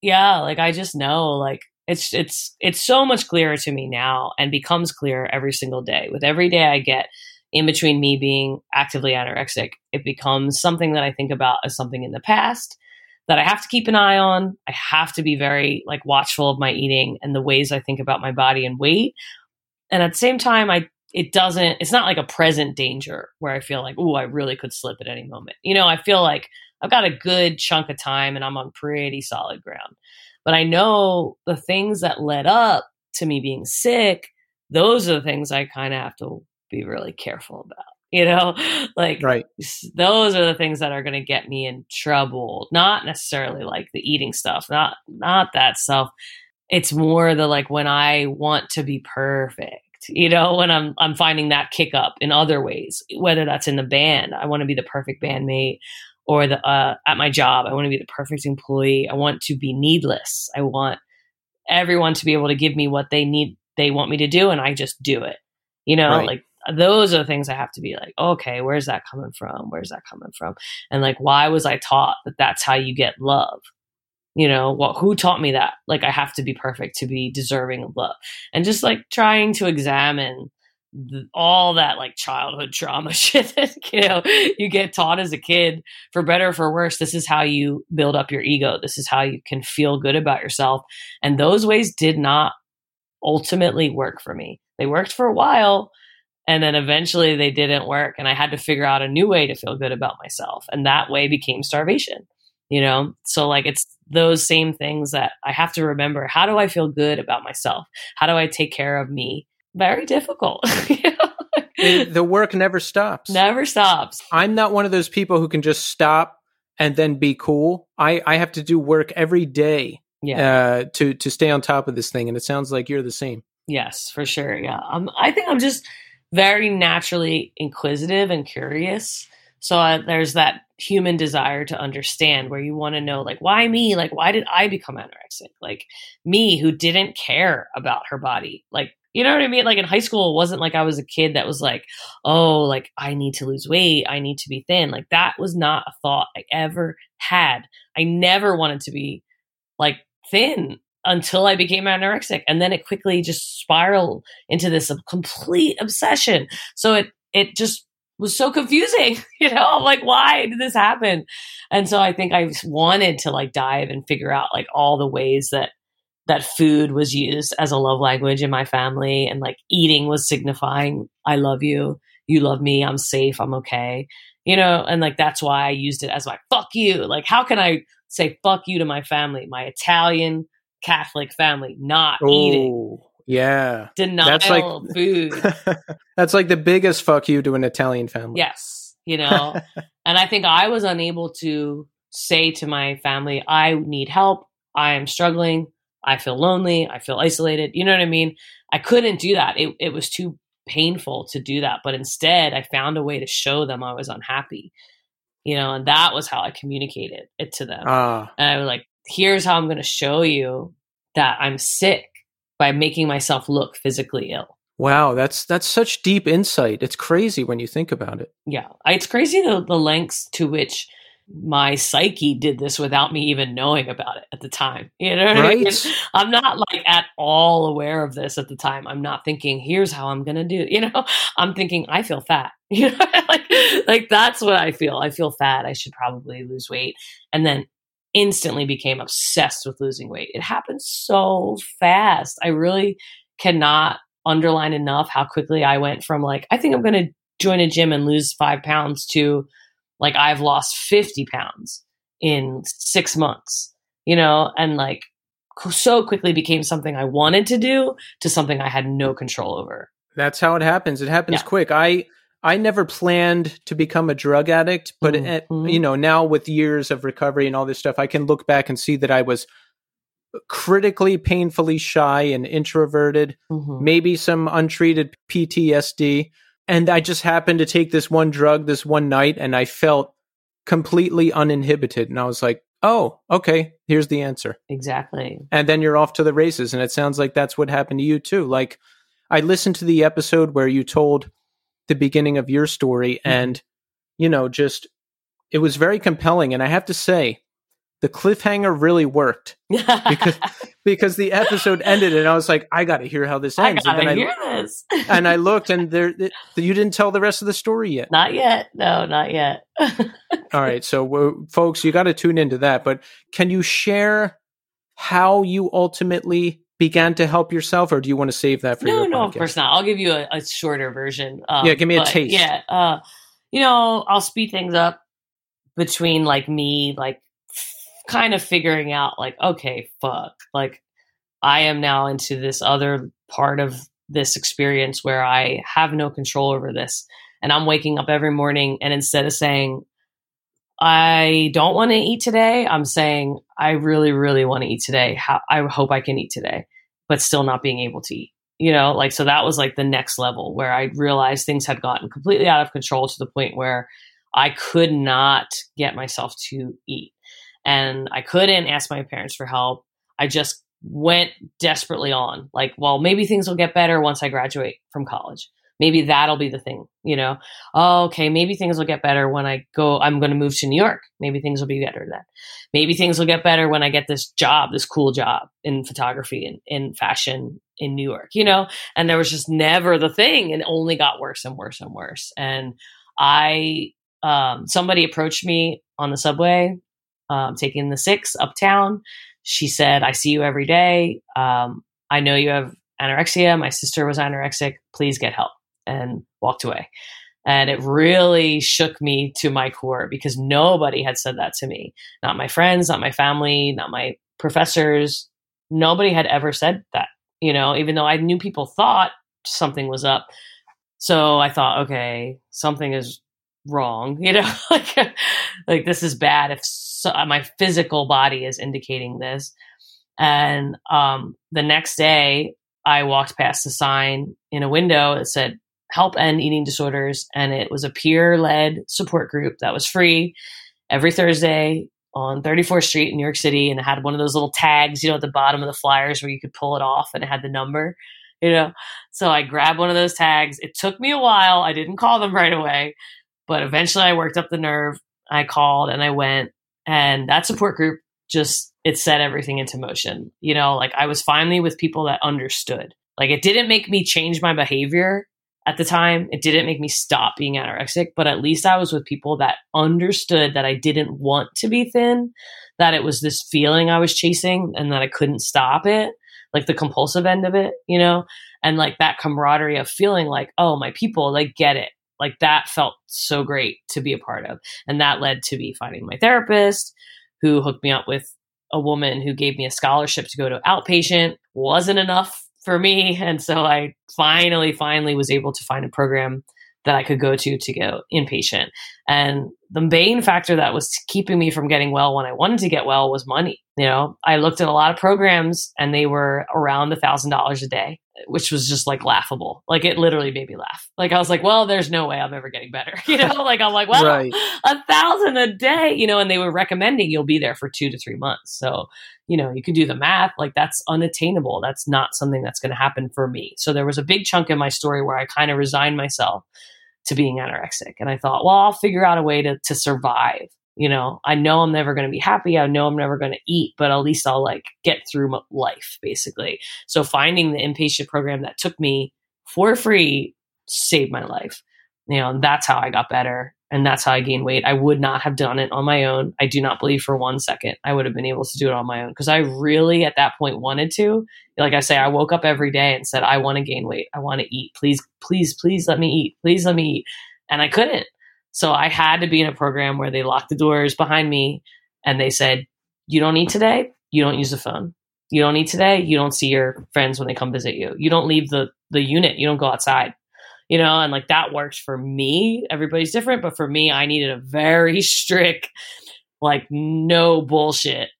yeah, like I just know, like it's it's it's so much clearer to me now, and becomes clearer every single day. With every day I get in between me being actively anorexic, it becomes something that I think about as something in the past that I have to keep an eye on. I have to be very like watchful of my eating and the ways I think about my body and weight. And at the same time, I it doesn't it's not like a present danger where I feel like, oh, I really could slip at any moment. You know, I feel like I've got a good chunk of time and I'm on pretty solid ground. But I know the things that led up to me being sick, those are the things I kind of have to be really careful about. (laughs) You know, like Right. those are the things that are going to get me in trouble. Not necessarily like the eating stuff, not not that stuff. It's more the like when I want to be perfect. You know, when I'm I'm finding that kick up in other ways, whether that's in the band, I want to be the perfect bandmate, or the uh, at my job, I want to be the perfect employee. I want to be needless. I want everyone to be able to give me what they need, they want me to do, and I just do it. You know, Right. like those are the things I have to be like, okay, where's that coming from? Where's that coming from? And like, why was I taught that that's how you get love? You know, what? Who taught me that? Like, I have to be perfect to be deserving of love, and just like trying to examine th- all that like childhood trauma (laughs) shit that you know you get taught as a kid for better or for worse this is how you build up your ego this is how you can feel good about yourself and those ways did not ultimately work for me they worked for a while and then eventually they didn't work and i had to figure out a new way to feel good about myself and that way became starvation you know so like it's those same things that i have to remember how do i feel good about myself how do i take care of me very difficult (laughs) you know? It- the work never stops. never stops I'm not one of those people who can just stop and then be cool. I, I have to do work every day yeah uh, to to stay on top of this thing, and it sounds like you're the same. Yes, for sure. Yeah. Um, I think I'm just very naturally inquisitive and curious. So uh, there's that human desire to understand where you want to know, like, why me? Like, why did I become anorexic? Like, me who didn't care about her body. Like, you know what I mean? Like in high school, it wasn't like I was a kid that was like, oh, like I need to lose weight. I need to be thin. Like that was not a thought I ever had. I never wanted to be like thin until I became anorexic. And then it quickly just spiraled into this complete obsession. So it, it just was so confusing, (laughs) you know, I'm like, why did this happen? And so I think I wanted to like dive and figure out like all the ways that that food was used as a love language in my family and like eating was signifying I love you, you love me, I'm safe, I'm okay. You know, and like that's why I used it as my fuck you. Like how can I say fuck you to my family, my Italian Catholic family, not eating, Oh, yeah. denial That's like- of food. (laughs) That's like the biggest fuck you to an Italian family. Yes, you know. (laughs) and I think I was unable to say to my family, I need help. I am struggling. I feel lonely. I feel isolated. You know what I mean? I couldn't do that. It, it was too painful to do that. But instead, I found a way to show them I was unhappy, you know, and that was how I communicated it to them. Ah, and I was like, here's how I'm going to show you that I'm sick by making myself look physically ill. wow. That's that's such deep insight. It's crazy when you think about it. Yeah, it's crazy the, the lengths to which my psyche did this without me even knowing about it at the time. You know what I mean? (laughs) I'm not like at all aware of this at the time. I'm not thinking, here's how I'm gonna do. You know, (laughs) I'm thinking I feel fat. (laughs) You know, like like that's what I feel. I feel fat. I should probably lose weight, and then instantly became obsessed with losing weight. It happened so fast. I really cannot underline enough how quickly I went from like I think I'm gonna join a gym and lose five pounds to like I've lost 50 pounds in six months, you know, and like so quickly became something I wanted to do to something I had no control over. That's how it happens. It happens Yeah. quick. I I never planned to become a drug addict, but Mhm. you know, now with years of recovery and all this stuff, I can look back and see that I was critically painfully shy and introverted, Mhm. maybe some untreated PTSD, and I just happened to take this one drug this one night and I felt completely uninhibited and I was like, "Oh, okay, here's the answer." Exactly. and then you're off to the races. And it sounds like that's what happened to you too. Like I listened to the episode where you told the beginning of your story, mm-hmm. and you know, just it was very compelling. And I have to say, the cliffhanger really worked because (laughs) because the episode ended, and I was like, I got to hear how this I ends. gotta and then hear I this. and I looked, and there (laughs) it, you didn't tell the rest of the story yet. not yet. No, not yet. All right, so folks, you got to tune into that. But can you share how you ultimately began to help yourself, or do you want to save that for no, your no, podcast? of course not. I'll give you a, a shorter version. Um, Yeah, give me a taste. Yeah, uh, you know, I'll speed things up between like me, like kind of figuring out like, okay, fuck, like I am now into this other part of this experience where I have no control over this. And I'm waking up every morning and instead of saying, I don't want to eat today, I'm saying, I really, really want to eat today. How, I hope I can eat today, but still not being able to eat. You know, like, so that was like the next level where I realized things had gotten completely out of control to the point where I could not get myself to eat. And I couldn't ask my parents for help. I just went desperately on like well maybe things will get better once i graduate from college maybe that'll be the thing you know oh, okay maybe things will get better when i go i'm going to move to new york maybe things will be better then maybe things will get better when i get this job this cool job in photography and in fashion in new york you know and there was just never the thing and only got worse and worse and worse and i um, somebody approached me on the subway um, taking the six uptown she said, I see you every day. Um, I know you have anorexia. My sister was anorexic. Please get help. And walked away. And it really shook me to my core because nobody had said that to me. Not my friends, not my family, not my professors. Nobody had ever said that, you know, even though I knew people thought something was up. So I thought, okay, something is wrong, (laughs) you know, like, like this is bad if so, my physical body is indicating this. And um, the next day, I walked past a sign in a window that said "Help End Eating Disorders," and it was a peer-led support group that was free every Thursday on 34th Street in New York City, and it had one of those little tags, you know, at the bottom of the flyers where you could pull it off, and it had the number, you know. So I grabbed one of those tags. It took me a while. I didn't call them right away, but eventually I worked up the nerve. I called and I went, and that support group just, it set everything into motion. You know, like I was finally with people that understood. Like it didn't make me change my behavior at the time. It didn't make me stop being anorexic, but at least I was with people that understood that I didn't want to be thin, that it was this feeling I was chasing and that I couldn't stop it, like the compulsive end of it, you know? And like that camaraderie of feeling like, oh, my people, like get it. Like that felt so great to be a part of. And that led to me finding my therapist who hooked me up with a woman who gave me a scholarship to go to outpatient. Wasn't enough for me. And so I finally, finally was able to find a program that I could go to to go inpatient. And the main factor that was keeping me from getting well when I wanted to get well was money. You know, I looked at a lot of programs and they were around a thousand dollars a day which was just like laughable. Like it literally made me laugh. Like I was like, well, there's no way I'm ever getting better. (laughs) You know, like I'm like, well, right. a thousand a day, you know, and they were recommending you'll be there for two to three months. So, you know, you can do the math. Like that's unattainable. That's not something that's going to happen for me. So there was a big chunk in my story where I kind of resigned myself to being anorexic. And I thought, well, I'll figure out a way to, to survive you know i know i'm never going to be happy i know i'm never going to eat but at least i'll like get through my life basically. So finding the inpatient program that took me for free saved my life. You know and that's how i got better and that's how i gained weight. I would not have done it on my own. I do not believe for one second i would have been able to do it on my own because i really at that point wanted to. Like i say i woke up every day and said i want to gain weight. I want to eat. Please please please let me eat. Please let me eat. And i couldn't so I had to be in a program where they locked the doors behind me and they said, You don't eat today, you don't use the phone. You don't eat today, you don't see your friends when they come visit you. You don't leave the, the unit, you don't go outside. You know, and like that works for me. Everybody's different, but for me, I needed a very (laughs) strict, like no bullshit,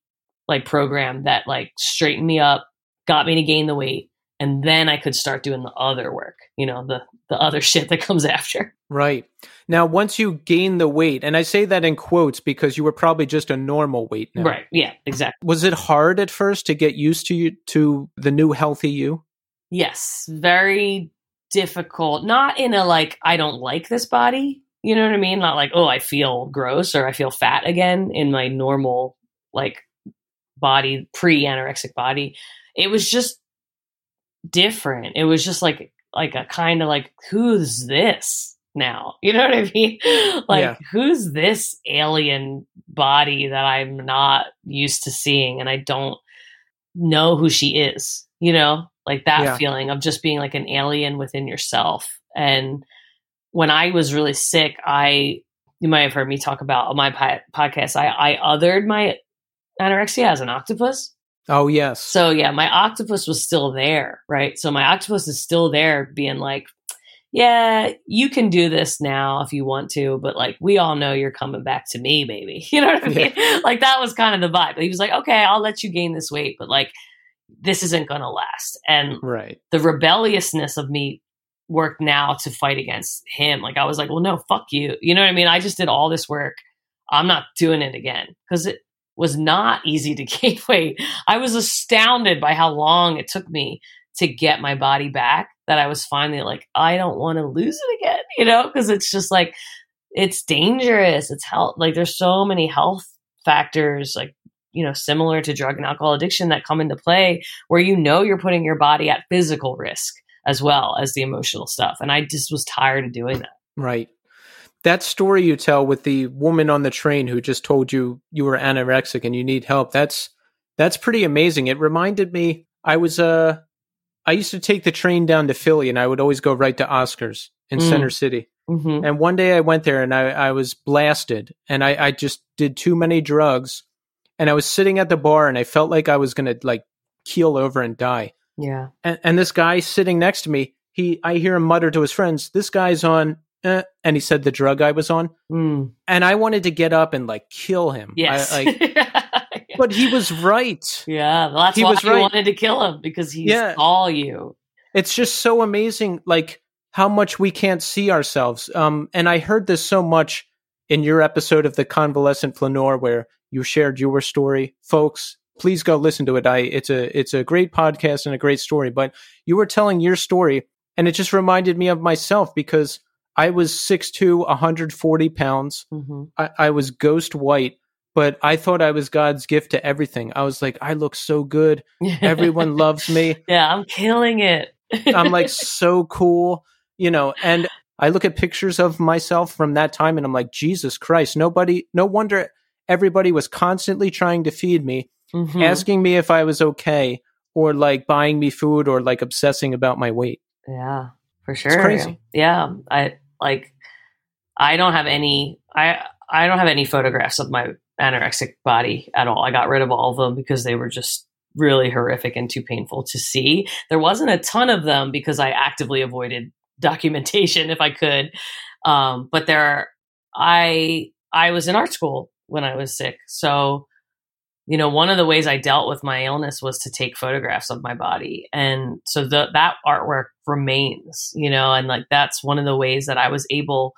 like program that like straightened me up, got me to gain the weight, and then I could start doing the other work, you know, the the other (laughs) shit that comes after. Right. Now, once you gain the weight, and I say that in quotes because you were probably just a normal weight now. Right. Yeah, exactly. Was it hard at first to get used to you to the new healthy you? Yes, very difficult. Not in a like I don't like this body, you know what I mean? Not like, oh, I feel gross or I feel fat again in my normal like body, pre-anorexic body. It was just different. It was just like like a kind of like who's this now? (laughs) You know what I mean? (laughs) like yeah. who's this alien body that I'm not used to seeing and I don't know who she is, you know? Like that yeah. feeling of just being like an alien within yourself. And when I was really sick, I you might have heard me talk about on my podcast. I, I othered my anorexia as an octopus. Oh yes. So yeah, my octopus was still there, right? So my octopus is still there being like, yeah, you can do this now if you want to, but like we all know you're coming back to me, baby. (laughs) You know what I mean? Yeah. Like that was kind of the vibe. He was like, okay, I'll let you gain this weight, but like this isn't going to last. And right. the rebelliousness of me worked now to fight against him. Like I was like, well, no, fuck you. You know what I mean? I just did all this work. I'm not doing it again because it was not easy to (laughs) gain weight. I was astounded by how long it took me to get my body back that I was finally like, I don't want to lose it again, you know, because it's just like, it's dangerous. It's health. Like there's so many health factors, like, you know, similar to drug and alcohol addiction that come into play where you know you're putting your body at physical risk as well as the emotional stuff. And I just was tired of doing that. Right. That story you tell with the woman on the train who just told you you were anorexic and you need help. That's that's pretty amazing. It reminded me I was uh I used to take the train down to Philly and I would always go right to Oscars in mm. Center City. Mm-hmm. And one day I went there and I, I was blasted and I, I just did too many drugs and I was sitting at the bar and I felt like I was gonna like keel over and die. Yeah. And, and this guy sitting next to me, he I hear him mutter to his friends, "This guy's on." Eh, and he said the drug I was on, mm. and I wanted to get up and like kill him. Yes, I, like, (laughs) but he was right. Yeah, that's he why was right. wanted to kill him because he's yeah. saw you. It's just so amazing, like how much we can't see ourselves. Um, and I heard this so much in your episode of the convalescent flaneur where you shared your story, folks please go listen to it. I it's a it's a great podcast and a great story. But you were telling your story, and it just reminded me of myself because I was 6'2", 140 pounds. Mm-hmm. I, I was ghost white, but I thought I was God's gift to everything. I was like, I look so good. (laughs) Everyone loves me. Yeah, I'm killing it. I'm like (laughs) so cool, you know, and I look at pictures of myself from that time and I'm like, Jesus Christ, nobody, no wonder everybody was constantly trying to feed me mm-hmm. asking me if I was okay or like buying me food or like obsessing about my weight. Yeah, for sure. It's crazy. Yeah. I like I don't have any I I don't have any photographs of my anorexic body at all. I got rid of all of them because they were just really horrific and too painful to see. There wasn't a ton of them because I actively avoided (laughs) documentation if I could. Um, but there I I was in art school when I was sick. So you know, one of the ways I dealt with my illness was to take photographs of my body. And so the, that artwork remains, you know, and like that's one of the ways that I was able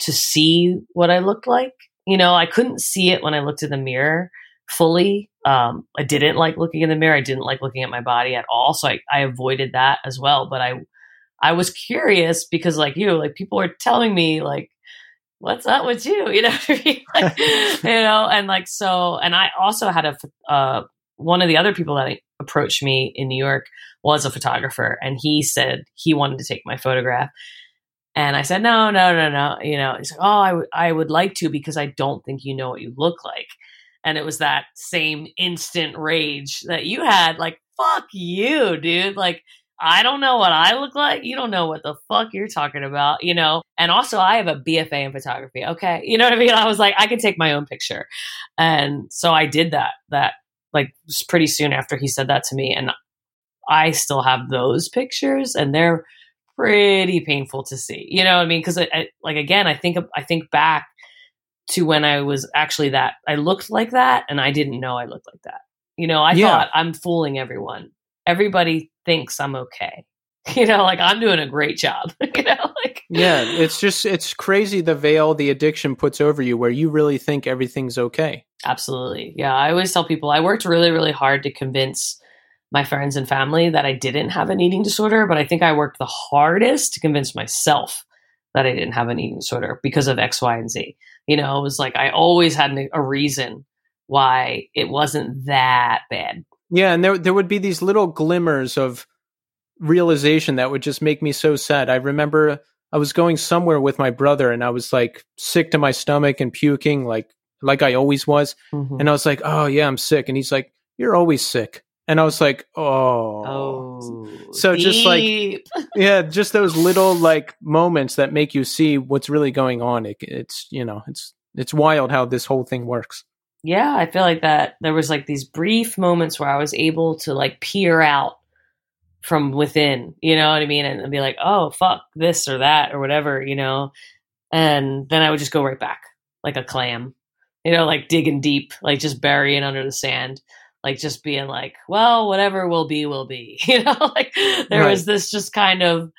to see what I looked like. You know, I couldn't see it when I looked in the mirror fully. Um, I didn't like looking in the mirror. I didn't like looking at my body at all. So I, I avoided that as well. But I, I was curious because like you, like people were telling me like, what's up with you? (laughs) You know, (laughs) like, you know, and like so, and I also had a uh, one of the other people that approached me in New York was a photographer, and he said he wanted to take my photograph. And I said, no, no, no, no. You know, he's like, oh, I, w- I would like to because I don't think you know what you look like. And it was that same instant rage that you had, like, fuck you, dude. Like, I don't know what I look like. You don't know what the fuck you're talking about, you know? And also, I have a BFA in photography. Okay. (laughs) You know what I mean? I was like, I can take my own picture. And so I did that, that like pretty soon after he said that to me. And I still have those pictures and they're pretty painful to see. You know what I mean? Cause I, I, like, again, I think, I think back to when I was actually that I looked like that and I didn't know I looked like that. You know, I yeah. thought I'm fooling everyone. Everybody thinks I'm okay. (laughs) You know, like I'm doing a great job. (laughs) you know, like Yeah, it's just it's crazy the veil the addiction puts over you where you really think everything's okay. Absolutely. Yeah, I always tell people I worked really really hard to convince my friends and family that I didn't have an eating disorder, but I think I worked the hardest to convince myself that I didn't have an eating disorder because of X, Y, and Z. You know, it was like I always had a reason why it wasn't that bad. Yeah, and there there would be these little glimmers of realization that would just make me so sad. I remember I was going somewhere with my brother and I was like sick to my stomach and puking like like I always was. Mm-hmm. And I was like, "Oh, yeah, I'm sick." And he's like, "You're always sick." And I was like, "Oh." Oh. So deep. just like (laughs) yeah, just those little like moments that make you see what's really going on. It, it's, you know, it's it's wild how this whole thing works. Yeah, I feel like that there was like these brief moments where I was able to like peer out from within, you know what I mean? And, and be like, oh, fuck this or that or whatever, you know? And then I would just go right back like a clam, you know, like digging deep, like just burying under the sand, like just being like, well, whatever will be, will be, (laughs) you know? like there Right. was this just kind of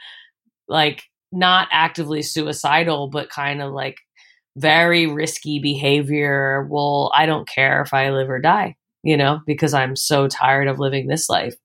like not actively suicidal, but kind of like very risky behavior. Well, I don't care if I live or die, you know, because I'm so tired of living this life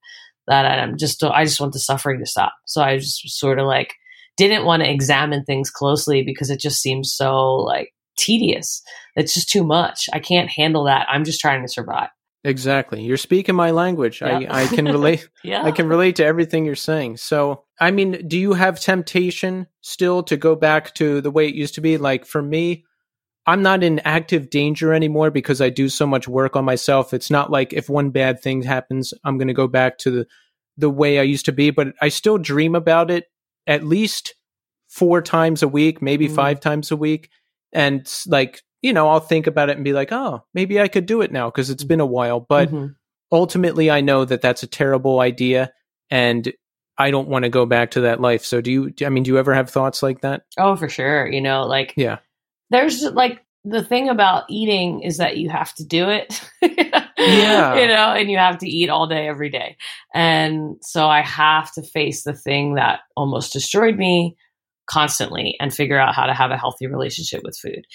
that I'm just, I just want the suffering to stop. So I just sort of like didn't want to examine things closely because it just seems so like tedious. It's just too much. I can't handle that. I'm just trying to survive. Exactly. You're speaking my language. Yeah. I, I can relate. (laughs) Yeah. I can relate to everything you're saying. So, I mean, do you have temptation still to go back to the way it used to be? Like for me, I'm not in active danger anymore because I do so much work on myself. It's not like if one bad thing happens, I'm going to go back to the the way I used to be, but I still dream about it at least four times a week, maybe Mm. five times a week. And like, you know, I'll think about it and be like, "Oh, maybe I could do it now because it's been a while." But Mhm. ultimately i know that that's a terrible idea and i don't want to go back to that life so do you i mean do you ever have thoughts like that oh, for sure. You know, like yeah there's like the thing about eating is that you have to do it. (laughs) Yeah. You know, and you have to eat all day, every day. And so I have to face the thing that almost destroyed me constantly and figure out how to have a healthy relationship with food.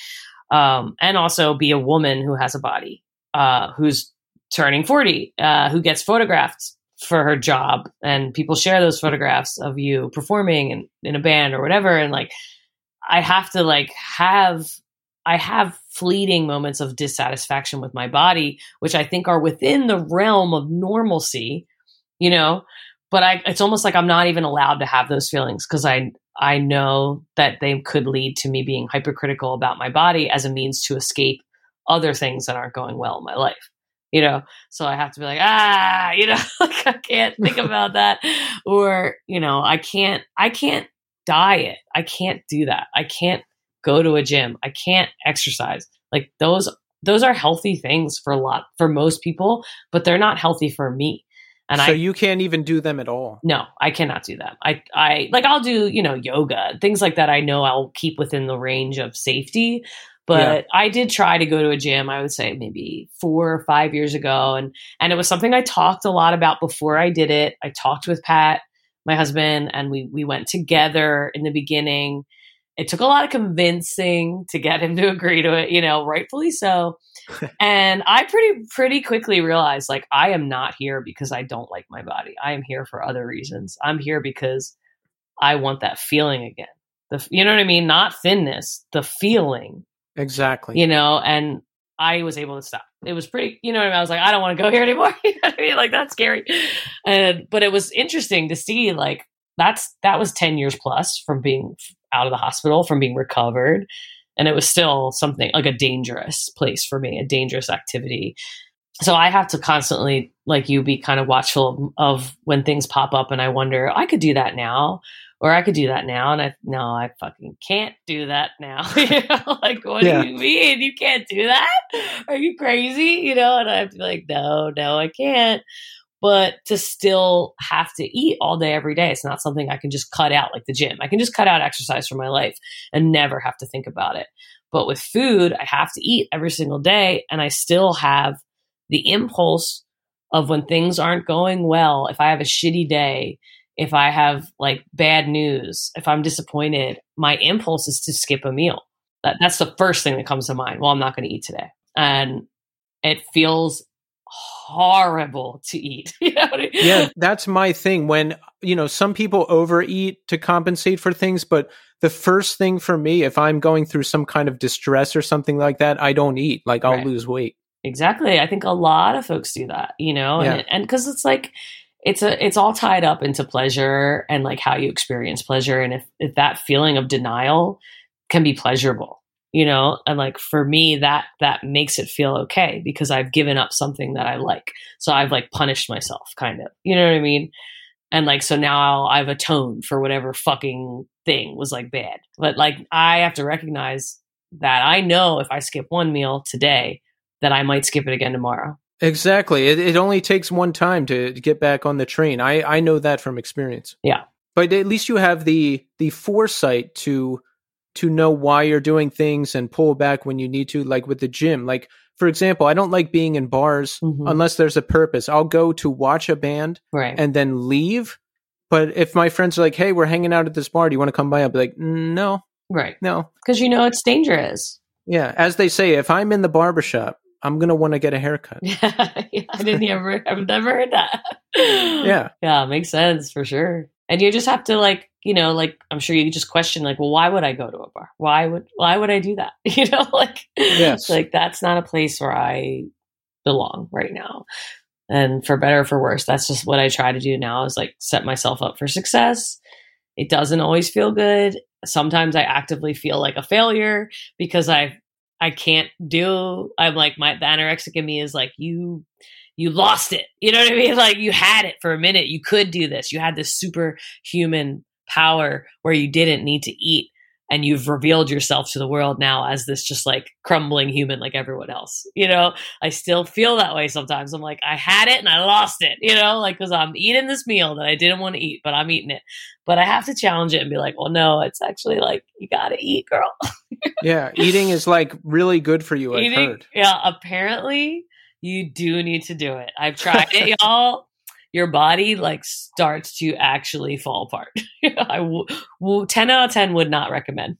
Um, and also be a woman who has a body, uh, who's turning 40, uh, who gets photographed for her job and people share those photographs of you performing in, in a band or whatever. And like, I have to like have I have fleeting moments of dissatisfaction with my body, which I think are within the realm of normalcy, you know. But I, it's almost like I'm not even allowed to have those feelings because I, I know that they could lead to me being hypercritical about my body as a means to escape other things that aren't going well in my life, you know. So I have to be like, ah, you know, (laughs) like I can't think (laughs) about that, or you know, I can't, I can't diet. I can't do that. I can't go to a gym. I can't exercise. Like those those are healthy things for a lot for most people, but they're not healthy for me. And so I you can't even do them at all no, I cannot do them. I I like I'll do, you know, yoga, things like that I know I'll keep within the range of safety. But I did try to go to a gym, I would say maybe 4 or 5 years ago and and it was something I talked a lot about before I did it. I talked with Pat, my husband, and we we went together in the beginning. It took a lot of convincing to get him to (laughs) agree to it, you know, rightfully so. And I pretty pretty quickly realized like I am not here because I don't like my body. I am here for other reasons. I'm here because I want that feeling again. The you know what I mean? Not thinness, the feeling, exactly you know, and I was able to stop. It was pretty, you know what I mean? I was like, I don't want to go here anymore. (laughs) you know what I mean? Like that's scary. And but it was interesting to see like that's that was 10 years plus from being out of the hospital, from being recovered. And it was still something like a dangerous place for me, a dangerous activity. So I have to constantly, like you, be kind of watchful of when things pop up and I wonder, I could do that now or I could do that now. And I, no, I fucking can't do that now. (laughs) you know, like, what Yeah. do you mean? You can't do that? Are you crazy? You know, and I have to be like, no, no, I can't. But to still have to eat all day, every day, it's not something I can just cut out like the gym. I can just cut out exercise from my life and never have to think about it. But with food, I have to eat every single day. And I still have the impulse of when things aren't going well, if I have a shitty day, if I have like bad news, if I'm disappointed, my impulse is to skip a meal. That, that's the first thing that comes to mind. Well, I'm not going to eat today. And it feels horrible to eat. (laughs) you know I mean? yeah that's my thing when you know some people overeat to compensate for things but the first thing for me if i'm going through some kind of distress or something like that i don't eat like i'll Right. lose weight Exactly. I think a lot of folks do that, you know, Yeah. and and because it's like it's a it's all tied up into pleasure and like how you experience pleasure, and if if that feeling of denial can be pleasurable, you know, and like for me that that makes it feel okay because I've given up something that I like, so I've like punished myself, kind of, you know what I mean. And like, so now I've atoned for whatever fucking thing was like bad. But like, I have to recognize that I know if I skip one meal today, that I might skip it again tomorrow. Exactly. It, it only takes one time to, to get back on the train. I, I know that from experience. Yeah. But at least you have the the foresight to to know why you're doing things and pull back when you need to, like with the gym. Like for example, I don't like being in bars Mhm. unless there's a purpose. I'll go to watch a band Right. and then leave. But if my friends are like, "Hey, we're hanging out at this bar. Do you want to come by?" I'll be like, "No, right. no." Because you know it's dangerous. Yeah, as they say, if I'm in the barbershop, I'm gonna want to get a haircut. (laughs) Yeah, I didn't ever, I've never heard that. Yeah. Yeah, makes sense for sure. And you just have to like, you know, like I'm sure you just question like, well, why would I go to a bar? Why would why would I do that? (laughs) You know, like Yes. like that's not a place where I belong right now. And for better or for worse, that's just what I try to do now is like set myself up for success. It doesn't always feel good. Sometimes I actively feel like a failure because I I can't do I'm like my the anorexic in me is like you you lost it. You know what I mean? (laughs) Like you had it for a minute. You could do this. You had this superhuman power where you didn't need to eat and you've revealed yourself to the world now as this just like crumbling human like everyone else. You know, I still feel that way sometimes. I'm like, I had it and I lost it, you know, like because I'm eating this meal that I didn't want to eat, but I'm eating it. But I have to challenge it and be like, well, no, it's actually like, you got to eat, girl. (laughs) yeah, eating is like really good for you. I've Eating, heard. yeah, apparently you do need to do it. I've tried it, (laughs) y'all. Your body like starts to actually fall apart. (laughs) I w- w- ten out of ten would not recommend.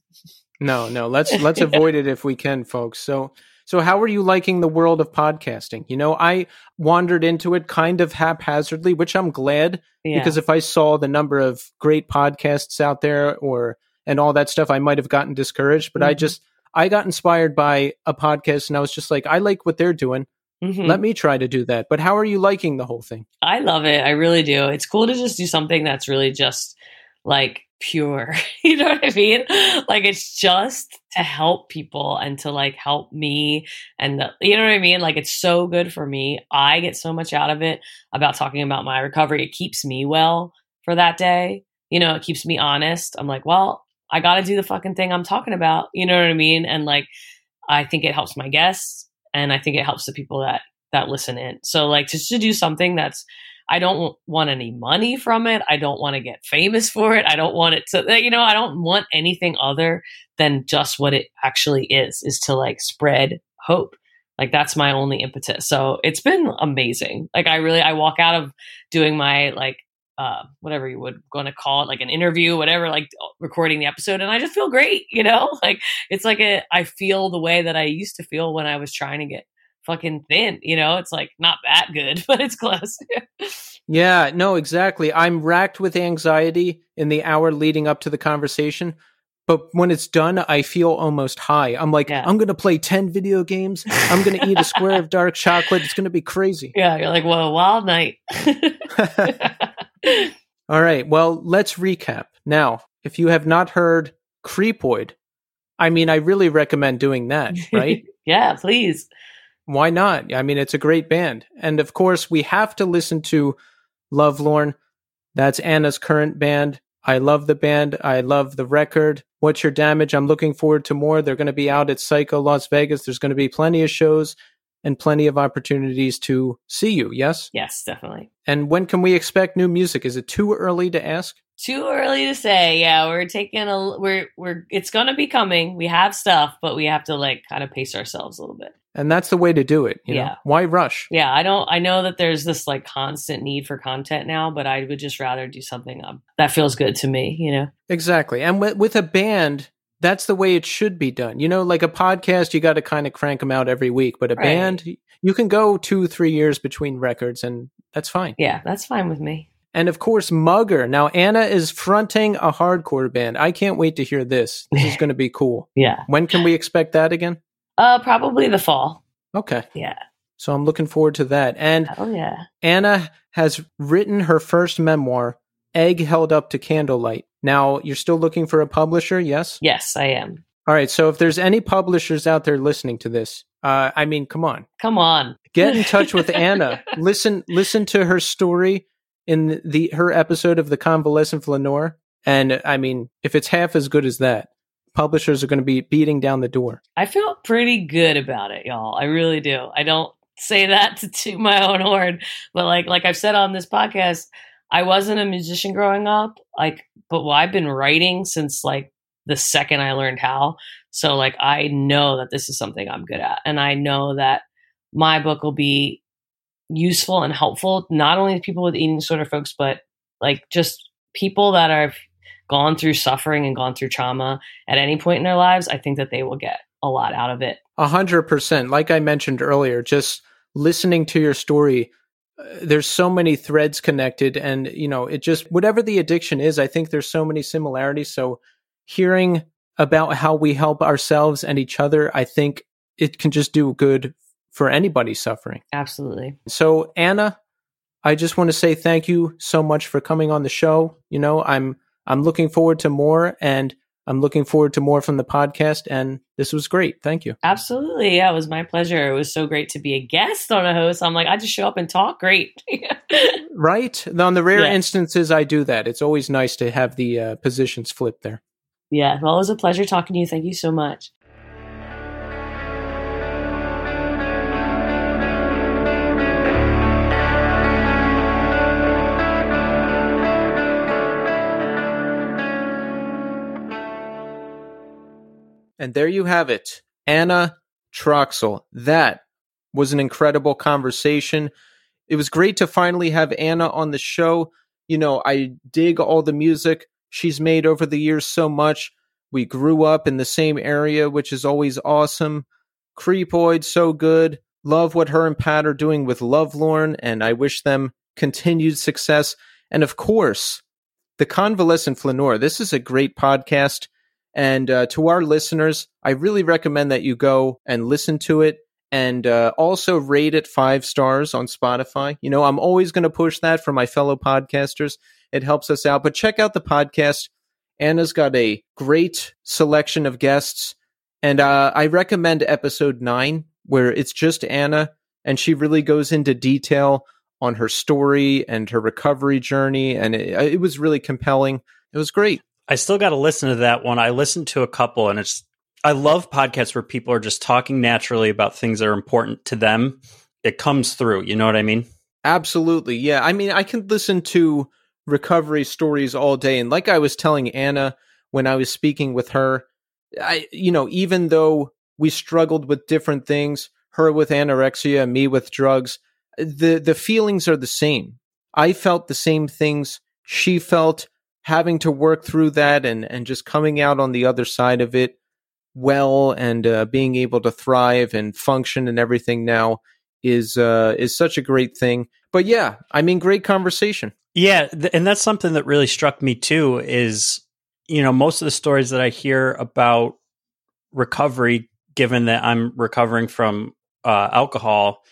No, no. Let's let's (laughs) avoid it if we can, folks. So so how are you liking the world of podcasting? You know, I wandered into it kind of haphazardly, which I'm glad Yeah. because if I saw the number of great podcasts out there or and all that stuff, I might have gotten discouraged. But I Mhm. just I got inspired by a podcast and I was just like, I like what they're doing. Mhm. Let me try to do that. But how are you liking the whole thing? I love it. I really do. It's cool to just do something that's really just like pure. (laughs) you know what I mean? Like it's just to help people and to like help me and the, you know what I mean? Like it's so good for me. I get so much out of it about talking about my recovery. It keeps me well for that day. You know, it keeps me honest. I'm like, well, I got to do the fucking thing I'm talking about. You know what I mean? And like I think it helps my guests and I think it helps the people that that listen in. So like just to do something that's I don't want any money from it. I don't want to get famous (laughs) for it. I don't want it to you know, I don't want anything other than just what it actually is is to like spread hope. Like that's my only impetus. So it's been amazing. Like I really I walk out of doing my like uh, whatever you would going to call it, like an interview, whatever, like recording the episode, and I just feel great, you know. (laughs) Like it's like a, I feel the way that I used to feel when I was trying to get fucking thin, you know. It's like not that good, (laughs) but it's close. (laughs) Yeah, no, exactly. I'm racked with anxiety in the hour leading up to the conversation. But when it's done, I feel almost high. I'm like, Yeah. I'm going to play 10 video games. I'm going to eat a square of dark chocolate. It's going to be crazy. yeah, you're like, whoa, wild night. All right. Well, let's recap. Now, if you have not heard Creepoid, I mean, I really recommend doing that, (laughs) right? yeah, please. Why not? I mean, it's a great band. And of course, we have to listen to Lovelorn. That's Anna's current band. I love the band. I love the record. What's Your Damage? I'm looking forward to more. They're going to be out at Psycho Las Vegas. There's going to be plenty of shows and plenty of opportunities to see you. Yes? Yes, definitely. And when can we expect new music? Is it too early to ask? Too early to say. Yeah, we're taking a we're we're it's gonna be coming. We have stuff, but we have to like kind of pace ourselves a little bit. And that's the way to do it. You know? Yeah. Why rush? Yeah, I don't. I know that there's this like constant need for content now, but I would just rather do something um, that feels good to me. You know. Exactly. And with, with a band, that's the way it should be done. You know, like a podcast, you got to kind of crank them out every week, but a Right. band, you can go two, three years between records, and that's fine. Yeah, that's fine with me. And of course, Mugger. Now, Anna is fronting a hardcore band. I can't wait to hear this. This is going to be cool. (laughs) Yeah. When can we expect that again? Uh, probably the fall. Okay. Yeah. So I'm looking forward to that. And Oh yeah. Anna has written her first memoir, Egg Held Up to Candlelight. Now, you're still looking for a publisher, yes? Yes, I am. All right. So if there's any publishers out there listening to this, uh, I mean, come on, Come on. get in touch with (laughs) Anna. Listen, listen to her story in the her episode of the Convalescent Flaneur. And I mean, if it's half as good as that, publishers are going to be beating down the door. I feel pretty good about it, y'all. I really do. I don't say that (laughs) to toot my own horn, but like like I've said on this podcast, I wasn't a musician growing up. Like, but well, I've been writing since like the second I learned how. So like I know that this is something I'm good at, and I know that my book will be useful and helpful not only to people with eating disorder folks, but like just people that have gone through suffering and gone through trauma at any point in their lives. I think that they will get a lot out of it. A hundred percent. Like I mentioned earlier, just listening to your story, there's so many threads connected, and you know, it just whatever the addiction is. I think there's so many similarities. So hearing about how we help ourselves and each other, I think it can just do good for anybody suffering. Absolutely. So, Anna, I just want to say thank you so much for coming on the show. You know, I'm I'm looking forward to more and I'm looking forward to more from the podcast and this was great. Thank you. Absolutely. Yeah, it was my pleasure. It was so great to be a guest on a host. I'm like, I just show up and talk. Great. (laughs) right? On the rare yeah. instances I do that, it's always nice to have the uh, positions flipped there. Yeah, well, it was a pleasure talking to you. Thank you so much. And there you have it. Anna Troxell. That was an incredible conversation. It was great to finally have Anna on the show. You know, I dig all the music she's made over the years so much. We grew up in the same area, which is always awesome. Creepoid, so good. Love what her and Pat are doing with Lovelorn, and I wish them continued success. And of course, The Convalescent Flaneur. This is a great podcast. And uh, to our listeners, I really recommend that you go and listen to it and uh, also rate it five stars on Spotify. You know, I'm always going to push that for my fellow podcasters. It helps us out. But check out the podcast. Anna's got a great selection of guests. And uh, I recommend episode nine, where it's just Anna and she really goes into detail on her story and her recovery journey. And it, it was really compelling. It was great. I still got to listen to that one. I listened to a couple, and it's I love podcasts where people are just talking naturally about things that are important to them. It comes through. You know what I mean? Absolutely. Yeah. I mean, I can listen to recovery stories all day, and like I was telling Anna when I was speaking with her, I you know even though we struggled with different things, her with anorexia, me with drugs, the the feelings are the same. I felt the same things she felt having to work through that and and just coming out on the other side of it well and uh, being able to thrive and function and everything now is uh, is such a great thing. But yeah, I mean, great conversation. Yeah, th- and that's something that really struck me too. Is you know most of the stories that I hear about recovery, given that I'm recovering from uh, alcohol,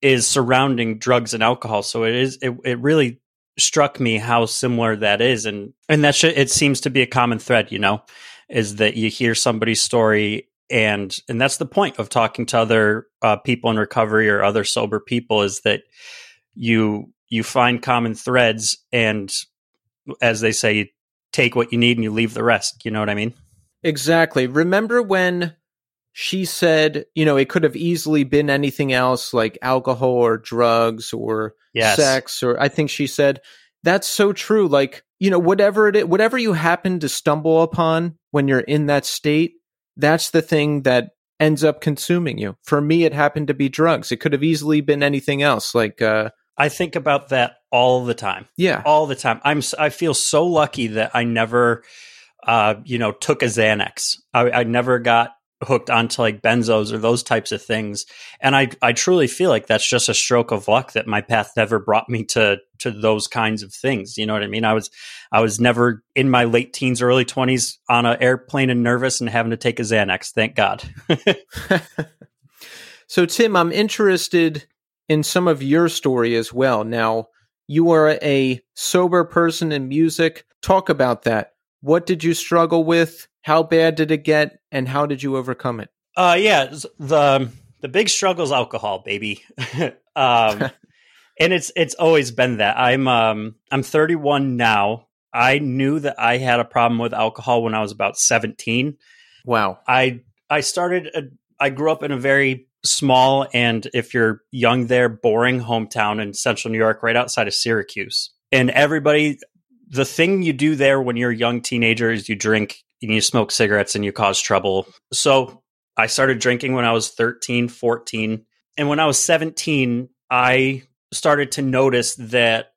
is surrounding drugs and alcohol. So it is it, it really struck me how similar that is. And and that sh- it seems to be a common thread you know is that you hear somebody's story and and that's the point of talking to other uh, people in recovery or other sober people is that you you find common threads and as they say you take what you need and you leave the rest. You know what i mean? Exactly. Remember when she said you know it could have easily been anything else like alcohol or drugs or yes. sex or I think she said that's so true like you know whatever it is, whatever you happen to stumble upon when you're in that state that's the thing that ends up consuming you for me it happened to be drugs it could have easily been anything else like uh I think about that all the time. Yeah. All the time. I'm I feel so lucky that I never uh you know took a Xanax. I, I never got hooked onto like benzos or those types of things. And I I truly feel like that's just a stroke of luck that my path never brought me to to those kinds of things. You know what I mean? I was I was never in my late teens, early twenties on an airplane and nervous and having to take a Xanax. Thank God. (laughs) so Tim, I'm interested in some of your story as well. Now, you are a sober person in music. Talk about that. What did you struggle with? How bad did it get, and how did you overcome it? Uh, yeah, the the big struggle is alcohol, baby. (laughs) um, (laughs) and it's it's always been that. I'm um I'm 31 now. I knew that I had a problem with alcohol when I was about 17. Wow. I I started a, I grew up in a very small and if you're young there boring hometown in central New York right outside of Syracuse. And everybody the thing you do there when you're a young teenager is you drink and you smoke cigarettes and you cause trouble. So I started drinking when I was 13, 14. And when I was 17, I started to notice that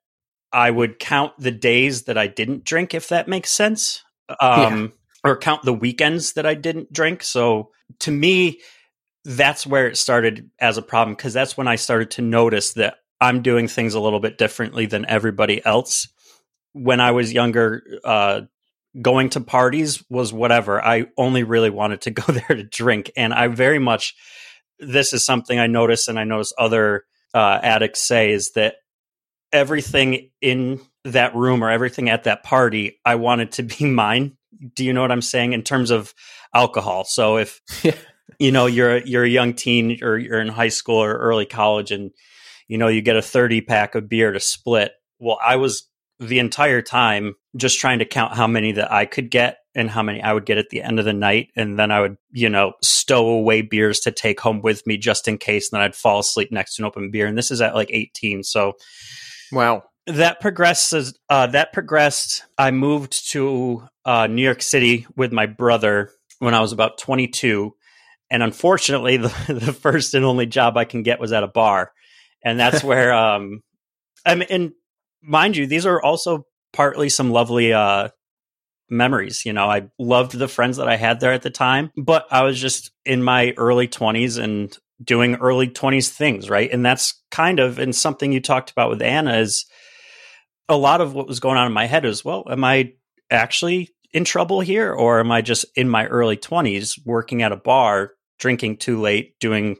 I would count the days that I didn't drink, if that makes sense. Um, yeah. Or count the weekends that I didn't drink. So to me, that's where it started as a problem because that's when I started to notice that I'm doing things a little bit differently than everybody else. When I was younger, uh, going to parties was whatever. I only really wanted to (laughs) go there to drink. And I very much, this is something I notice and I notice other uh, addicts say is that everything in that room or everything at that party, I wanted to be (laughs) mine. Do you know what I'm saying in terms of alcohol? So if (laughs) you know you're you're a young teen or you're in high school or early college and you know you get a 30 pack of beer to split, well I was the entire time just trying to count how many that I could get and how many I would get at the end of the night. And then I would, you know, stow away beers to take home with me just in case. And then I'd fall asleep next to an open beer. And this is at like 18. So, wow. That progresses. Uh, that progressed. I moved to uh, New York City with my brother when I was about 22, and unfortunately, (laughs) the, the first and only job I can get was at a bar, and that's (laughs) where um, I mean, and mind you, these are also partly some lovely uh, memories. You know, I loved the friends that I had there at the time, but I was just in my early 20s and doing early 20s things, right? And that's kind of, and something you talked about with Anna is a lot of what was going on in my head is, well, am I actually in trouble here? Or am I just in my early 20s working at a bar, drinking too late, doing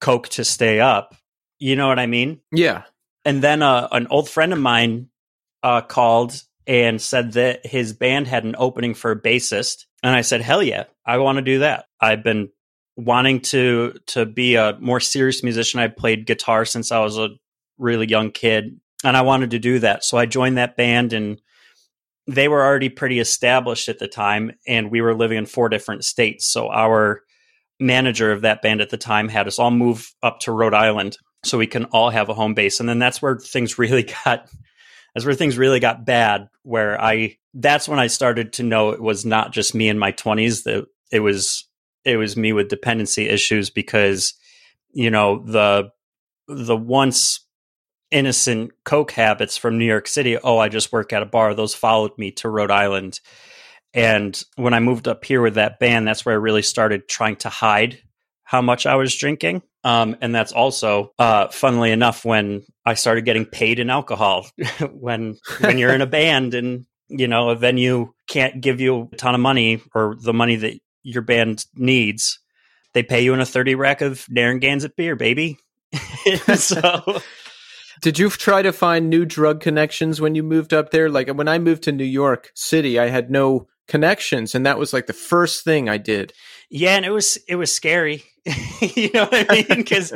Coke to stay up? You know what I mean? Yeah. And then uh, an old friend of mine uh, called and said that his band had an opening for a bassist. And I said, hell yeah, I want to do that. I've been wanting to to be a more serious musician. I played guitar since I was a really young kid, and I wanted to do that. So I joined that band, and they were already pretty established at the time, and we were living in four different states. So our manager of that band at the time had us all move up to Rhode Island so we can all have a home base, and then that's where things really (laughs) got that's where things really got bad. Where I that's when I started to know it was not just me in my twenties that it was it was me with dependency issues because you know the the once innocent coke habits from New York City. Oh, I just work at a bar. Those followed me to Rhode Island. And when I moved up here with that band, that's where I really started trying to hide how much I was drinking. Um, and that's also, uh, funnily enough, when I started getting paid in alcohol. (laughs) when when you're in a (laughs) band and you know a venue can't give you a ton of money or the money that your band needs, they pay you in a thirty rack of Narragansett beer, baby. (laughs) so. Did you try to find new drug connections when you moved up there? Like when I moved to New York City, I had no connections, and that was like the first thing I did. Yeah, and it was it was scary. (laughs) you know what I mean? Because,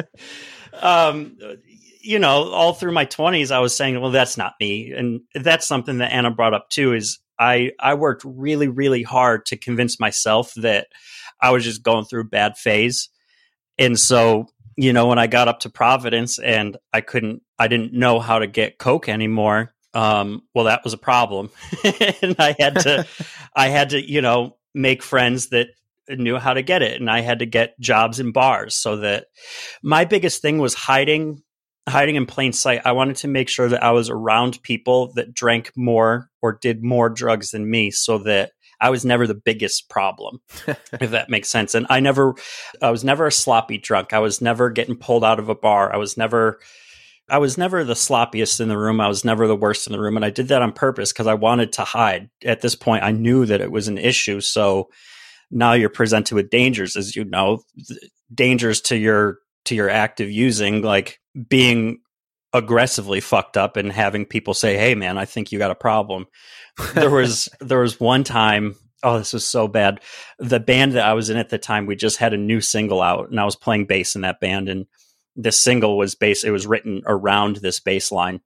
um, you know, all through my twenties, I was saying, "Well, that's not me," and that's something that Anna brought up too. Is I I worked really really hard to convince myself that I was just going through a bad phase, and so you know when I got up to Providence and I couldn't, I didn't know how to get Coke anymore. Um, well, that was a problem, (laughs) and I had to, (laughs) I had to, you know, make friends that knew how to get it and I had to get jobs in bars so that my biggest thing was hiding hiding in plain sight. I wanted to make sure that I was around people that drank more or did more drugs than me so that I was never the biggest problem, (laughs) if that makes sense. And I never, I was never a sloppy drunk. I was never getting pulled out of a bar. I was never, I was never the sloppiest in the room. I was never the worst in the room. And I did that on purpose because I wanted to hide. At this point, I knew that it was an issue. So now you're presented with dangers, as you know, dangers to your to your active using, like being aggressively fucked up and having people say, "Hey, man, I think you got a problem." there (laughs) was there was one time. Oh, this was so bad. The band that I was in at the time, we just had a new single out, and I was playing bass in that band. And this single was bass. It was written around this bass line,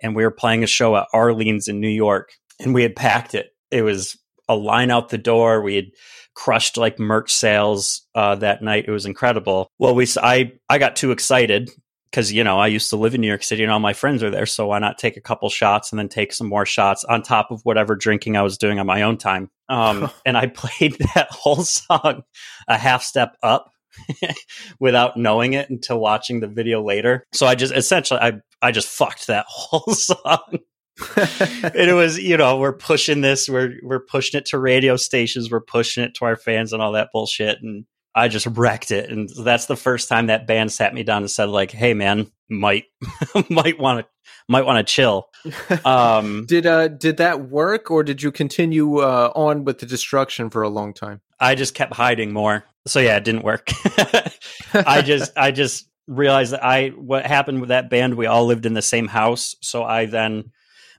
and we were playing a show at Arlene's in New York. and we had packed it. It was a line out the door. We had crushed like merch sales uh, that night. It was incredible. Well, we I I got too excited because you know I used to live in New York City and all my friends are there. So why not take a couple shots and then take some more shots on top of whatever drinking I was doing on my own time? Um, (laughs) and I played (laughs) that whole song a half step up (laughs) without knowing it until watching the video later. So I just essentially I I just fucked that whole song. (laughs) and it was, you know, we're pushing this, we're we're pushing it to radio stations, we're pushing it to our fans and all that bullshit. And I just wrecked it. And that's the first time that band sat me down and said, like, hey man, might (laughs) might want to might want to chill. Um, (laughs) did uh did that work or did you continue uh, on with the destruction for a long time? I just kept hiding more. So yeah, it didn't work. I just I just realized that I what happened with that band, we all lived in the same house. So I then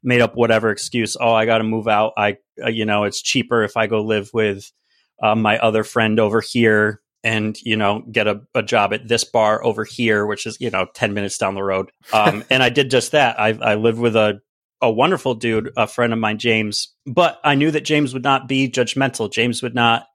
made up whatever excuse. Oh, I got to move out. I, uh, you know, it's cheaper if I go live with uh, my other friend over here and, you know, get a, a, job at this bar over here, which is, you know, 10 minutes down the road. Um, and I did just that. I, I lived with a, a wonderful dude, a friend of mine, James, but I knew that James would not be judgmental. James would not,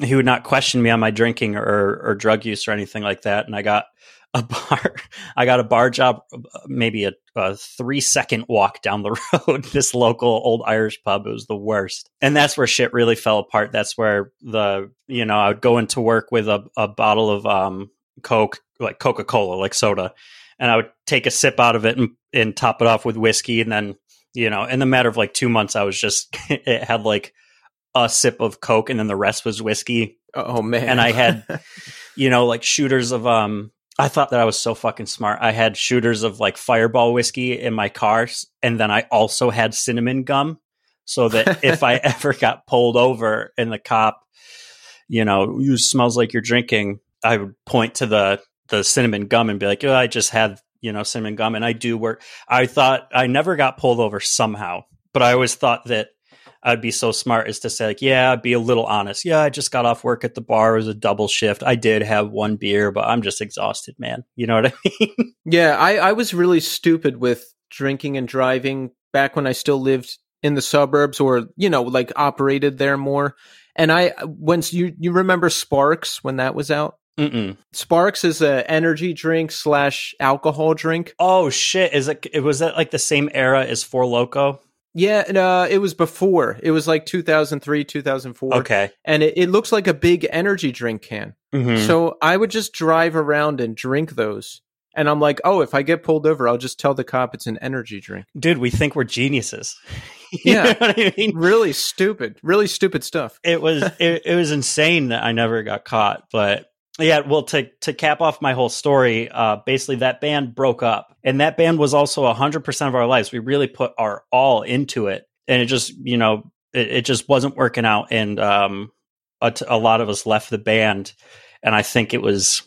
he would not question me on my drinking or, or drug use or anything like that. And I got a (laughs) bar. I got a bar job, maybe a, a, three second walk down the (laughs) road. this local old Irish pub. It was the worst, and that's where shit really fell apart. That's where the you know I would go into work with a, a bottle of um Coke, like Coca Cola, like soda, and I would take a sip out of it and, and top it off with whiskey, and then you know, in the matter of like two months, I was just (laughs) it had like a sip of Coke, and then the rest was whiskey. Oh man! And I had. (laughs) you know, like shooters of um I thought that I was so fucking smart. I had shooters of like fireball whiskey in my car, and then I also had cinnamon gum so that (laughs) if I ever got pulled over and the cop, you know, you smells like you're drinking, I would point to the the cinnamon gum and be like, oh, I just had, you know, cinnamon gum and I do work. I thought I never got pulled over somehow, but I always thought that I'd be so smart as to say, like, yeah, I'd be a little honest. Yeah, I just got off work at the bar. It was a double shift. I did have one beer, but I'm just exhausted, man. You know what I (laughs) mean? yeah, I, I was really stupid with drinking and driving back when I still lived in the suburbs or, you know, like operated there more. And I, once you, you remember Sparks when that was out? Mm-mm. Sparks is a energy drink slash alcohol drink. Oh shit! Is it? Was that like the same era as Four Loko? Yeah, uh, it was before. It was like 2003, 2004. Okay. And it, it looks like a big energy drink can. Mm-hmm. So I would just drive around and drink those. And I'm like, oh, if I get pulled over, I'll just tell the cop it's an energy drink. Dude, we think we're geniuses. (laughs) yeah. I mean? Really stupid. Really stupid stuff. It was (laughs) it, it was insane that I never got caught, but yeah, well, to to cap off my whole story, uh, basically that band broke up, and that band was also hundred percent of our lives. We really put our all into it, and it just you know it, it just wasn't working out, and um, a, t- a lot of us left the band, and I think it was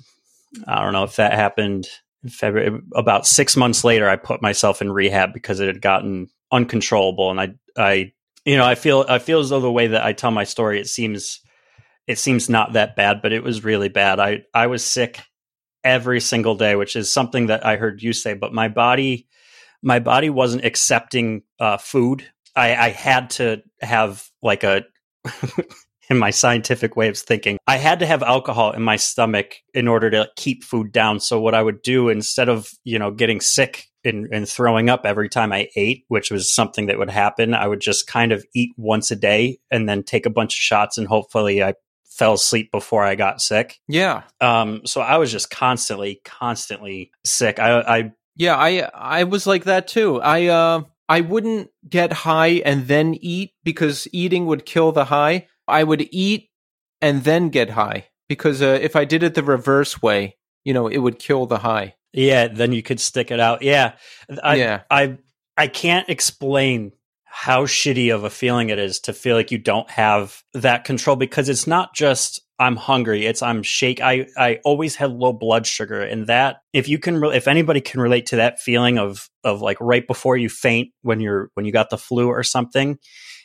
I don't know if that happened in February. About six months later, I put myself in rehab because it had gotten uncontrollable, and I I you know I feel I feel as though the way that I tell my story, it seems it seems not that bad, but it was really bad. I I was sick every single day, which is something that I heard you say. But my body, my body wasn't accepting uh, food. I, I had to have like a. (laughs) in my scientific way of thinking, I had to have alcohol in my stomach in order to keep food down. So what I would do instead of, you know, getting sick and, and, throwing up every time I ate, which was something that would happen, I would just kind of eat once a day and then take a bunch of shots and hopefully I fell asleep before I got sick. Yeah. Um, so I was just constantly, constantly sick. I, I, yeah, I, I was like that too. I, uh, I wouldn't get high and then eat because eating would kill the high. I would eat and then get high because uh, if I did it the reverse way, you know, it would kill the high. Yeah, then you could stick it out. Yeah, I, yeah. I, I can't explain how shitty of a feeling it is to feel like you don't have that control because it's not just I'm hungry. It's I'm shake. I I always had low blood sugar, and that if you can, re- if anybody can relate to that feeling of of like right before you faint when you're when you got the flu or something,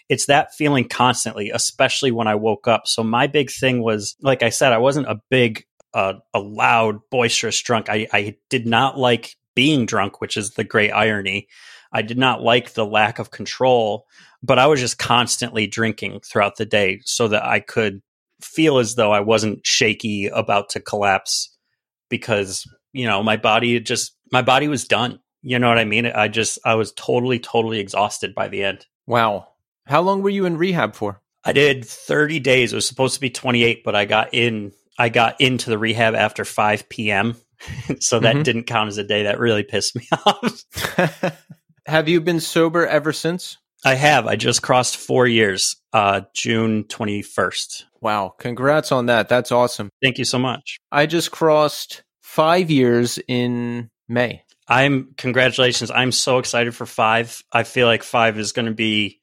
it's that feeling constantly, especially when I woke up. So my big thing was, like I said, I wasn't a big, uh, a loud, boisterous drunk. I I did not like being drunk, which is the great irony. I did not like the lack of control, but I was just constantly drinking throughout the day so that I could feel as though I wasn't shaky about to collapse because, you know, my body just, my body was done. You know what I mean? I just, I was totally, totally exhausted by the end. Wow. How long were you in rehab for? I did 30 days. It was supposed to be 28, but I got in, I got into the rehab after 5 p.m. (laughs) so that mm-hmm. didn't count as a day. That really pissed me (laughs) off. (laughs) have you been sober ever since? I have. I just crossed four years, uh, June 21st. Wow. Congrats on that. That's awesome. Thank you so much. I just crossed five years in May. I'm, congratulations. I'm so excited for five. I feel like five is going to be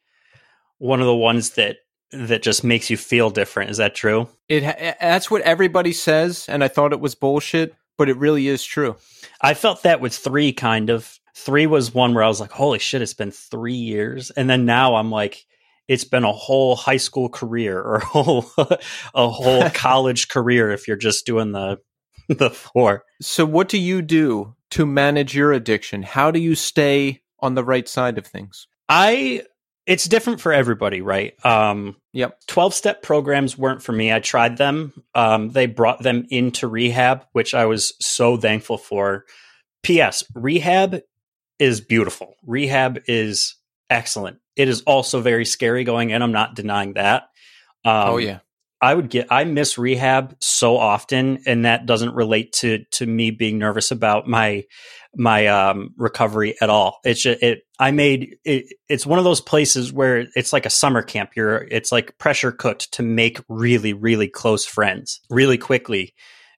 one of the ones that that just makes you feel different. Is that true? It that's what everybody says, and I thought it was bullshit, but it really is true. I felt that with three, kind of. Three was one where I was like, "Holy shit, it's been three years," and then now I'm like, "It's been a whole high school career or a whole (laughs) a whole (laughs) college career if you're just doing the (laughs) the four. So, what do you do to manage your addiction? How do you stay on the right side of things? I it's different for everybody, right? Um, yep. 12 step programs weren't for me. I tried them. Um, they brought them into rehab, which I was so thankful for. P.S. Rehab is beautiful. Rehab is excellent. It is also very scary going in. I'm not denying that. Um, oh, yeah. I would get I miss rehab so often and that doesn't relate to to me being nervous about my my um, recovery at all. It's just, it I made it, it's one of those places where it's like a summer camp. You're it's like pressure cooked to make really really close friends really quickly.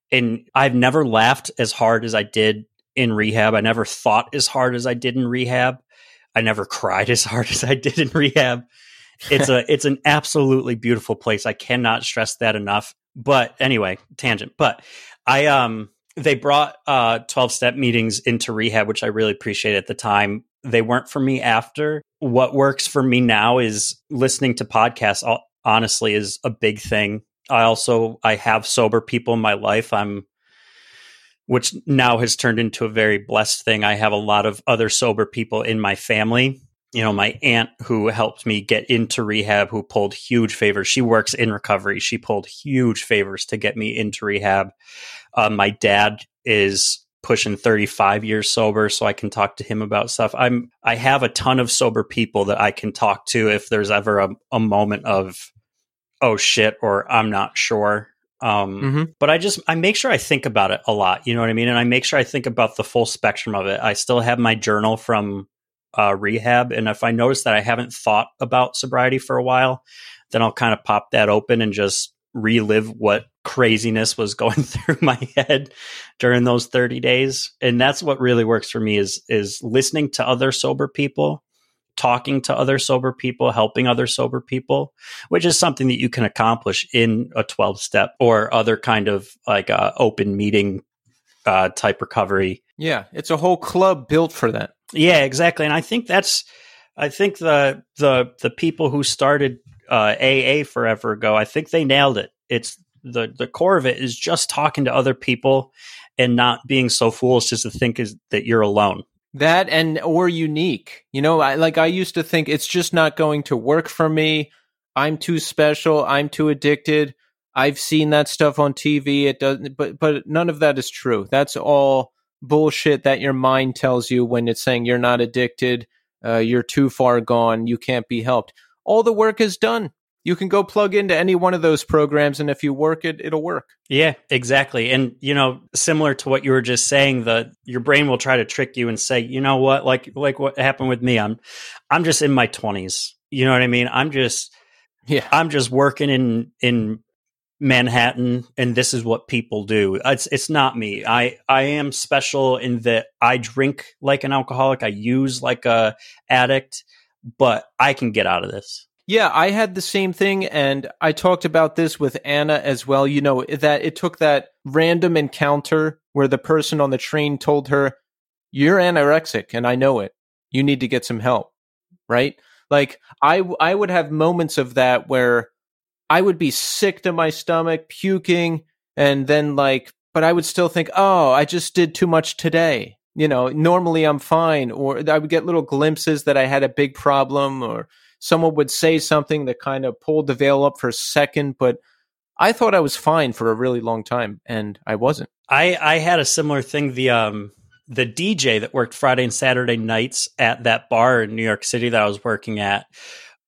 And I've never laughed as hard as I did in rehab. I never thought as hard as I did in rehab. I never (laughs) cried as hard as I did in rehab it's a it's an absolutely beautiful place. I cannot stress that enough. But anyway, tangent. But I um they brought uh 12 step meetings into rehab which I really appreciate at the time. They weren't for me after. What works for me now is listening to podcasts honestly is a big thing. I also I have sober people in my life. I'm which now has turned into a very blessed thing. I have a lot of other sober people in my family you know, my aunt who helped me get into rehab, who pulled huge favors. She works in recovery. She pulled huge favors to get me into rehab. Uh, my dad is pushing 35 years sober, so I can talk to him about stuff. I'm I have a ton of sober people that I can talk to if there's ever a, a moment of oh shit or I'm not sure. Um, mm-hmm. But I just I make sure I think about it a lot. You know what I mean? And I make sure I think about the full spectrum of it. I still have my journal from uh, rehab. And if I notice that I haven't thought about sobriety for a while, then I'll kind of pop that open and just relive what craziness was (laughs) going through my head during those 30 days. And that's what really works for me is is listening to other sober people, talking to other sober people, helping other sober people, which is something that you can accomplish in a 12 step or other kind of like uh, open meeting uh, type recovery. Yeah, it's a whole club built for that. Yeah, exactly. And I think that's I think the the the people who started uh, AA forever ago, I think they nailed it. It's the the core of it is just talking to other people and not being so foolish just to think is that you're alone. That and or unique. You know, I like I used to think it's just not going to work for me. I'm too special. I'm too addicted. I've seen that stuff on TV. It doesn't, but but none of that is true. That's all bullshit that your mind tells you when it's saying you're not addicted, uh, you're too far gone, you can't be helped. All the work is done. You can go plug into any one of those programs, and if you work it, it'll work. Yeah, exactly. And you know, similar to what you were just saying, the your brain will try to trick you and say, you know what, like like what happened with me. I'm I'm just in my twenties. You know what I mean? I'm just yeah. I'm just working in in Manhattan and this is what people do. It's it's not me. I I am special in that I drink like an alcoholic, I use like a addict, but I can get out of this. Yeah, I had the same thing and I talked about this with Anna as well. You know, that it took that random encounter where the person on the train told her, "You're anorexic and I know it. You need to get some help." Right? Like I I would have moments of that where I would be sick to my stomach, puking, and then like, but I would still think, oh, I just did too much today. You know, normally I'm fine. Or I would get little glimpses that I had a big problem or someone would say something that kind of pulled the veil up for a second, but I thought I was fine for a really long time, and I wasn't. I I had a similar thing. The um the DJ that worked Friday and Saturday nights at that bar in New York City that I was working at,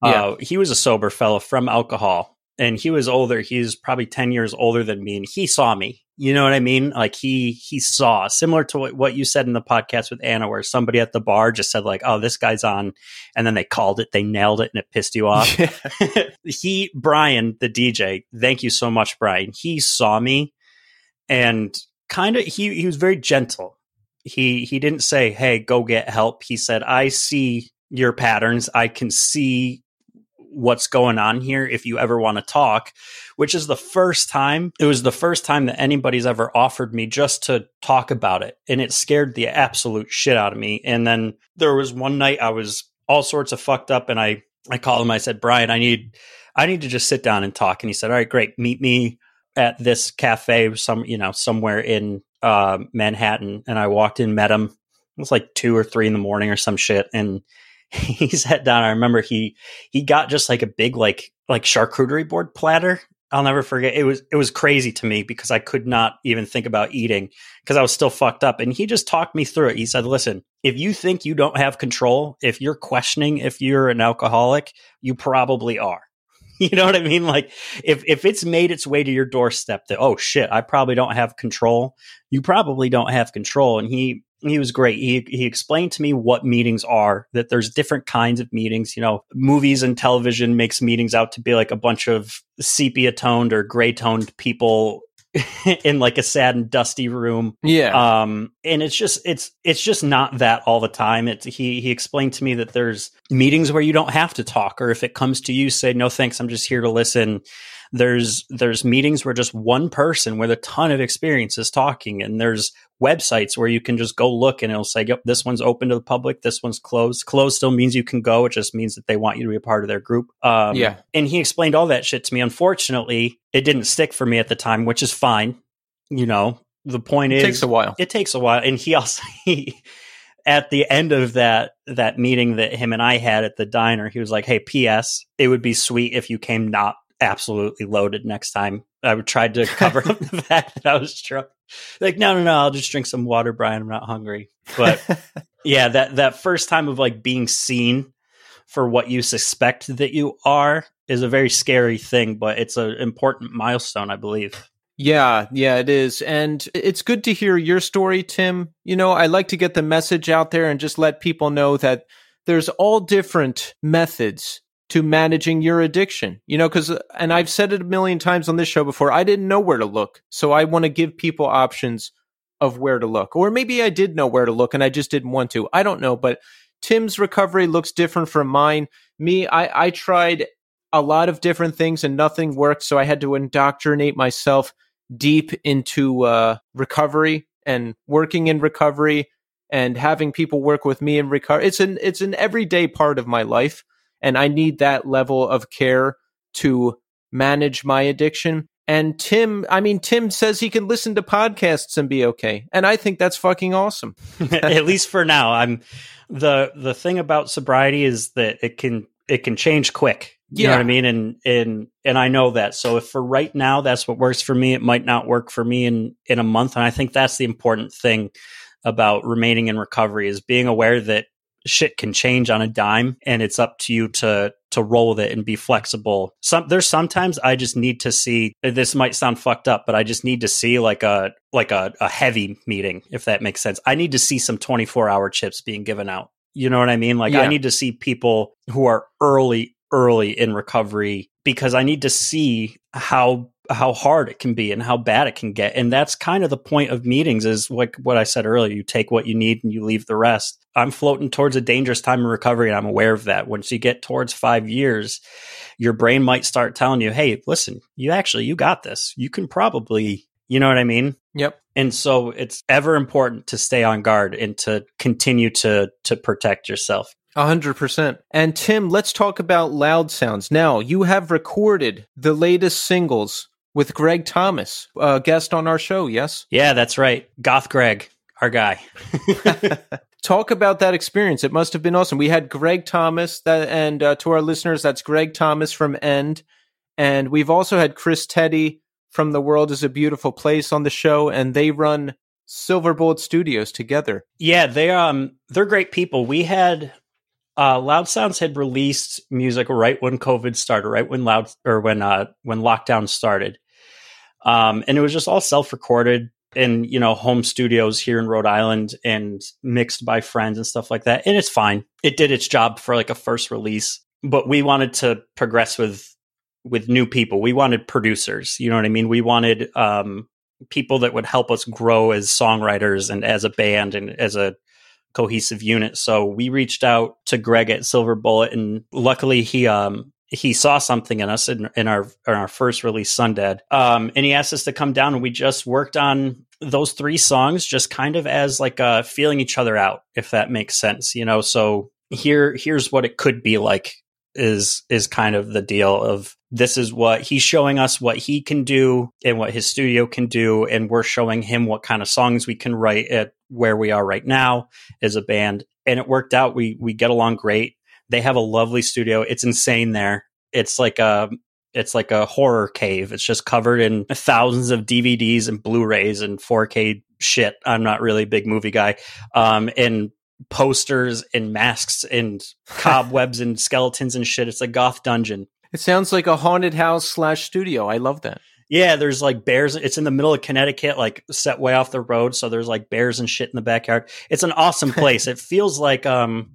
yeah. uh, he was a sober fellow from alcohol, and he was older. He's probably ten years older than me, and he saw me. You know what I mean? Like he he saw similar to what, what you said in the podcast with Anna, where somebody at the bar just said like, "Oh, this guy's on," and then they called it, they nailed it, and it pissed you off. (laughs) he Brian, the DJ, thank you so much, Brian. He saw me, and kind of he he was very gentle. He he didn't say, "Hey, go get help." He said, "I see your patterns. I can see what's going on here if you ever want to talk, which is the first time, it was the first time that anybody's ever offered me just to talk about it. And it scared the absolute shit out of me. And then there was one night I was all sorts of fucked up and I, I called him. I said, Brian, I need, I need to just sit down and talk. And he said, all right, great. Meet me at this cafe, some, you know, somewhere in uh, Manhattan. And I walked in, met him. It was like two or three in the morning or some shit. And (laughs) he sat down. I remember he he got just like a big like like charcuterie board platter. I'll never forget. It was it was crazy to me because I could not even think about eating because I was still fucked up. And he just talked me through it. He said, "Listen, if you think you don't have control, if you're questioning if you're an alcoholic, you probably are." (laughs) You know what I mean? Like if if it's made its way to your doorstep that oh shit, I probably don't have control. You probably don't have control. And he he was great. He he explained to me what meetings are, that there's different kinds of meetings. You know, movies and television makes meetings out to be like a bunch of sepia toned or gray toned people (laughs) in like a sad and dusty room. Yeah. Um, and it's just it's it's just not that all the time. It he he explained to me that there's meetings where you don't have to talk, or if it comes to you, say no thanks, I'm just here to listen. There's there's meetings where just one person with a ton of experience is talking, and there's websites where you can just go look and it'll say, "Yep, this one's open to the public. This one's closed." Closed still means you can go. It just means that they want you to be a part of their group. Um, yeah. And he explained all that shit to me. Unfortunately, it didn't stick for me at the time, which is fine. You know, the point it is, takes a while. It takes a while, and he also (laughs) he at the end of that that meeting that him and I had at the diner, he was like, "Hey, P.S. It would be sweet if you came not absolutely loaded next time. I tried to cover up the (laughs) fact that I was drunk. Like, no, no, no, I'll just drink some water, Brian. I'm not hungry. But (laughs) yeah, that that first time of like being seen for what you suspect that you are is a very scary thing, but it's an important milestone, I believe. Yeah, yeah, it is. And it's good to hear your story, Tim. You know, I like to get the message out there and just let people know that there's all different methods to managing your addiction. You know, because, and I've said it a million times on this show before, I didn't know where to look. So I want to give people options of where to look. Or maybe I did know where to look and I just didn't want to. I don't know. But Tim's recovery looks different from mine. Me, I, I tried a lot of different things and nothing worked. So I had to indoctrinate myself deep into uh, recovery and working in recovery and having people work with me in recovery. It's an it's an everyday part of my life and I need that level of care to manage my addiction. And Tim, I mean, Tim says he can listen to podcasts and be okay. And I think that's fucking awesome. (laughs) (laughs) At least for now. I'm the the thing about sobriety is that it can it can change quick. You yeah. know what I mean? And and and I know that. So if for right now that's what works for me, it might not work for me in in a month. And I think that's the important thing about remaining in recovery is being aware that shit can change on a dime and it's up to you to to roll with it and be flexible. Some there's sometimes I just need to see this might sound fucked up, but I just need to see like a like a, a heavy meeting, if that makes sense. I need to see some 24 hour chips being given out. You know what I mean? Like yeah. I need to see people who are early, early in recovery because I need to see how how hard it can be and how bad it can get. And that's kind of the point of meetings is like what I said earlier. You take what you need and you leave the rest. I'm floating towards a dangerous time in recovery and I'm aware of that. Once you get towards five years, your brain might start telling you, Hey, listen, you actually, you got this. You can probably, you know what I mean? Yep. And so it's ever important to stay on guard and to continue to, to protect yourself. A hundred percent. And Tim, let's talk about loud sounds. Now, you have recorded the latest singles with Greg Thomas, a guest on our show, yes? Yeah, that's right. Goth Greg, our guy. (laughs) (laughs) talk about that experience. It must have been awesome. We had Greg Thomas, that, and uh, to our listeners, that's Greg Thomas from End, and we've also had Chris Teti from The World Is a Beautiful Place on the show, and they run Silver Bullet Studios together. Yeah, they um they're great people. We had uh, Loud Sounds had released music right when COVID started, right when loud or when uh when lockdown started, um, and it was just all self recorded in you know home studios here in Rhode Island and mixed by friends and stuff like that. And it's fine. It did its job for like a first release, but we wanted to progress with with new people. We wanted producers. You know what I mean? We wanted um, people that would help us grow as songwriters and as a band and as a cohesive unit. So we reached out to Greg at Silver Bullet, and luckily he um, he saw something in us in, in our in our first release, Sundead, um, and he asked us to come down, and we just worked on those three songs, just kind of as like uh, feeling each other out, if that makes sense, you know. So here here's what it could be like is is kind of the deal of this is what he's showing us what he can do and what his studio can do and we're showing him what kind of songs we can write at where we are right now as a band and it worked out we we get along great they have a lovely studio. It's insane there. It's like a it's like a horror cave. It's just covered in thousands of DVDs and Blu-rays and 4K shit. I'm not really a big movie guy. Um, and posters and masks and (laughs) cobwebs and skeletons and shit. It's a goth dungeon. It sounds like a haunted house slash studio. I love that. Yeah, there's like bears. It's in the middle of Connecticut, like set way off the road. So there's like bears and shit in the backyard. It's an awesome (laughs) place. it feels like um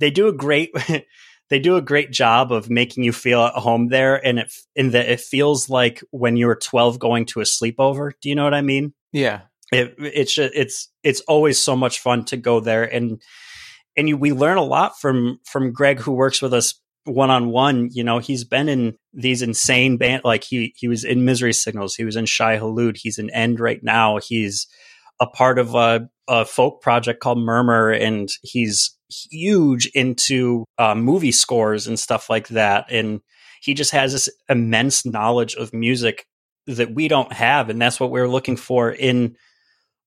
they do a great (laughs) they do a great job of making you feel at home there and it in that it feels like when you were 12 going to a sleepover. Do you know what i mean? Yeah. It, it's it's it's always so much fun to go there and and you, we learn a lot from from greg who works with us one on one you know he's been in these insane band like he he was in misery signals he was in Shai Hulud he's in end right now he's a part of a, a folk project called murmur and he's huge into uh, movie scores and stuff like that. And he just has this immense knowledge of music that we don't have. And that's what we're looking for in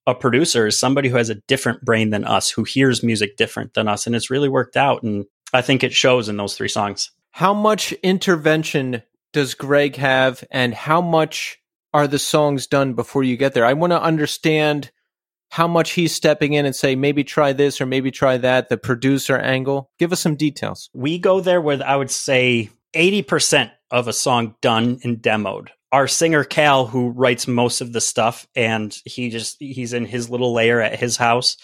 a producer is somebody who has a different brain than us, who hears music different than us. And it's really worked out. And I think it shows in those three songs. How much intervention does Greg have, and how much are the songs done before you get there? I want to understand how much he's stepping in and say maybe try this or maybe try that the producer angle. Give us some details. We go there with i would say 80% of a song done and demoed. Our singer cal who writes most of the stuff and he just he's in his little layer at his house.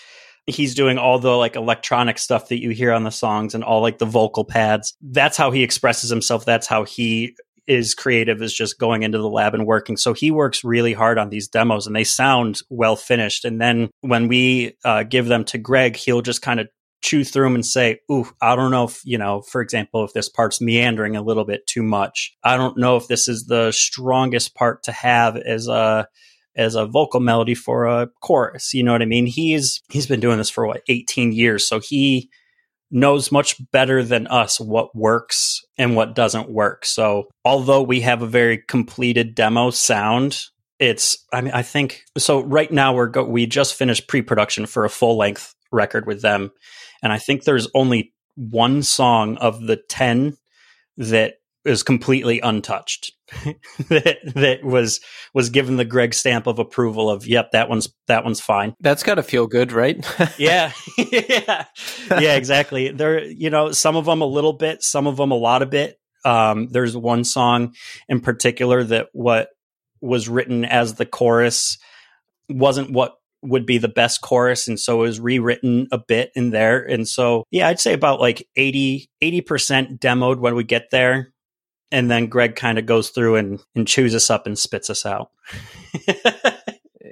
He's doing all the like electronic stuff that you hear on the songs and all like the vocal pads. That's how he expresses himself. That's how he is creative is just going into the lab and working. So he works really hard on these demos and they sound well finished. And then when we uh, give them to Greg, he'll just kind of chew through them and say, Ooh, I don't know if, you know, for example, if this part's meandering a little bit too much. I don't know if this is the strongest part to have as a, as a vocal melody for a chorus. You know what I mean? He's, he's been doing this for what, 18 years. So he, knows much better than us what works and what doesn't work. So, although we have a very completed demo sound, it's I mean I think so right now we're go, we just finished pre-production for a full-length record with them and I think there's only one song of the 10 that is completely untouched. (laughs) that that was was given the Greg stamp of approval of yep that one's that one's fine. That's got to feel good, right? (laughs) yeah. yeah. (laughs) Yeah, exactly. There you know, some of them a little bit, some of them a lot of bit. Um, there's one song in particular that what was written as the chorus wasn't what would be the best chorus and so it was rewritten a bit in there and so yeah i'd say about like 80 80% demoed when we get there and then Greg kind of goes through and, and chews us up and spits us out.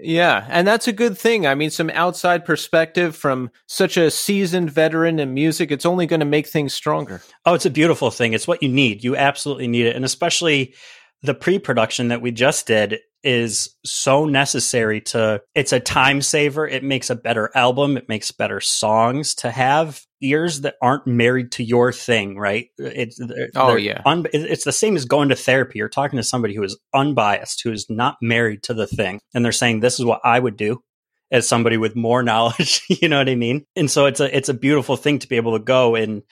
yeah, and that's a good thing. I mean, some outside perspective from such a seasoned veteran in music, it's only going to make things stronger. Oh, it's a beautiful thing. It's what you need. You absolutely need it. And especially the pre-production that we just did is so necessary to it's a time saver. It makes a better album. It makes better songs to have. Ears that aren't married to your thing right? It's oh yeah. un, it's the same as going to therapy. You're talking to somebody who is unbiased who is not married to the thing and they're saying this is what i would do as somebody with more (laughs) knowledge. you know what I mean? And so it's a it's a beautiful thing to be able to go and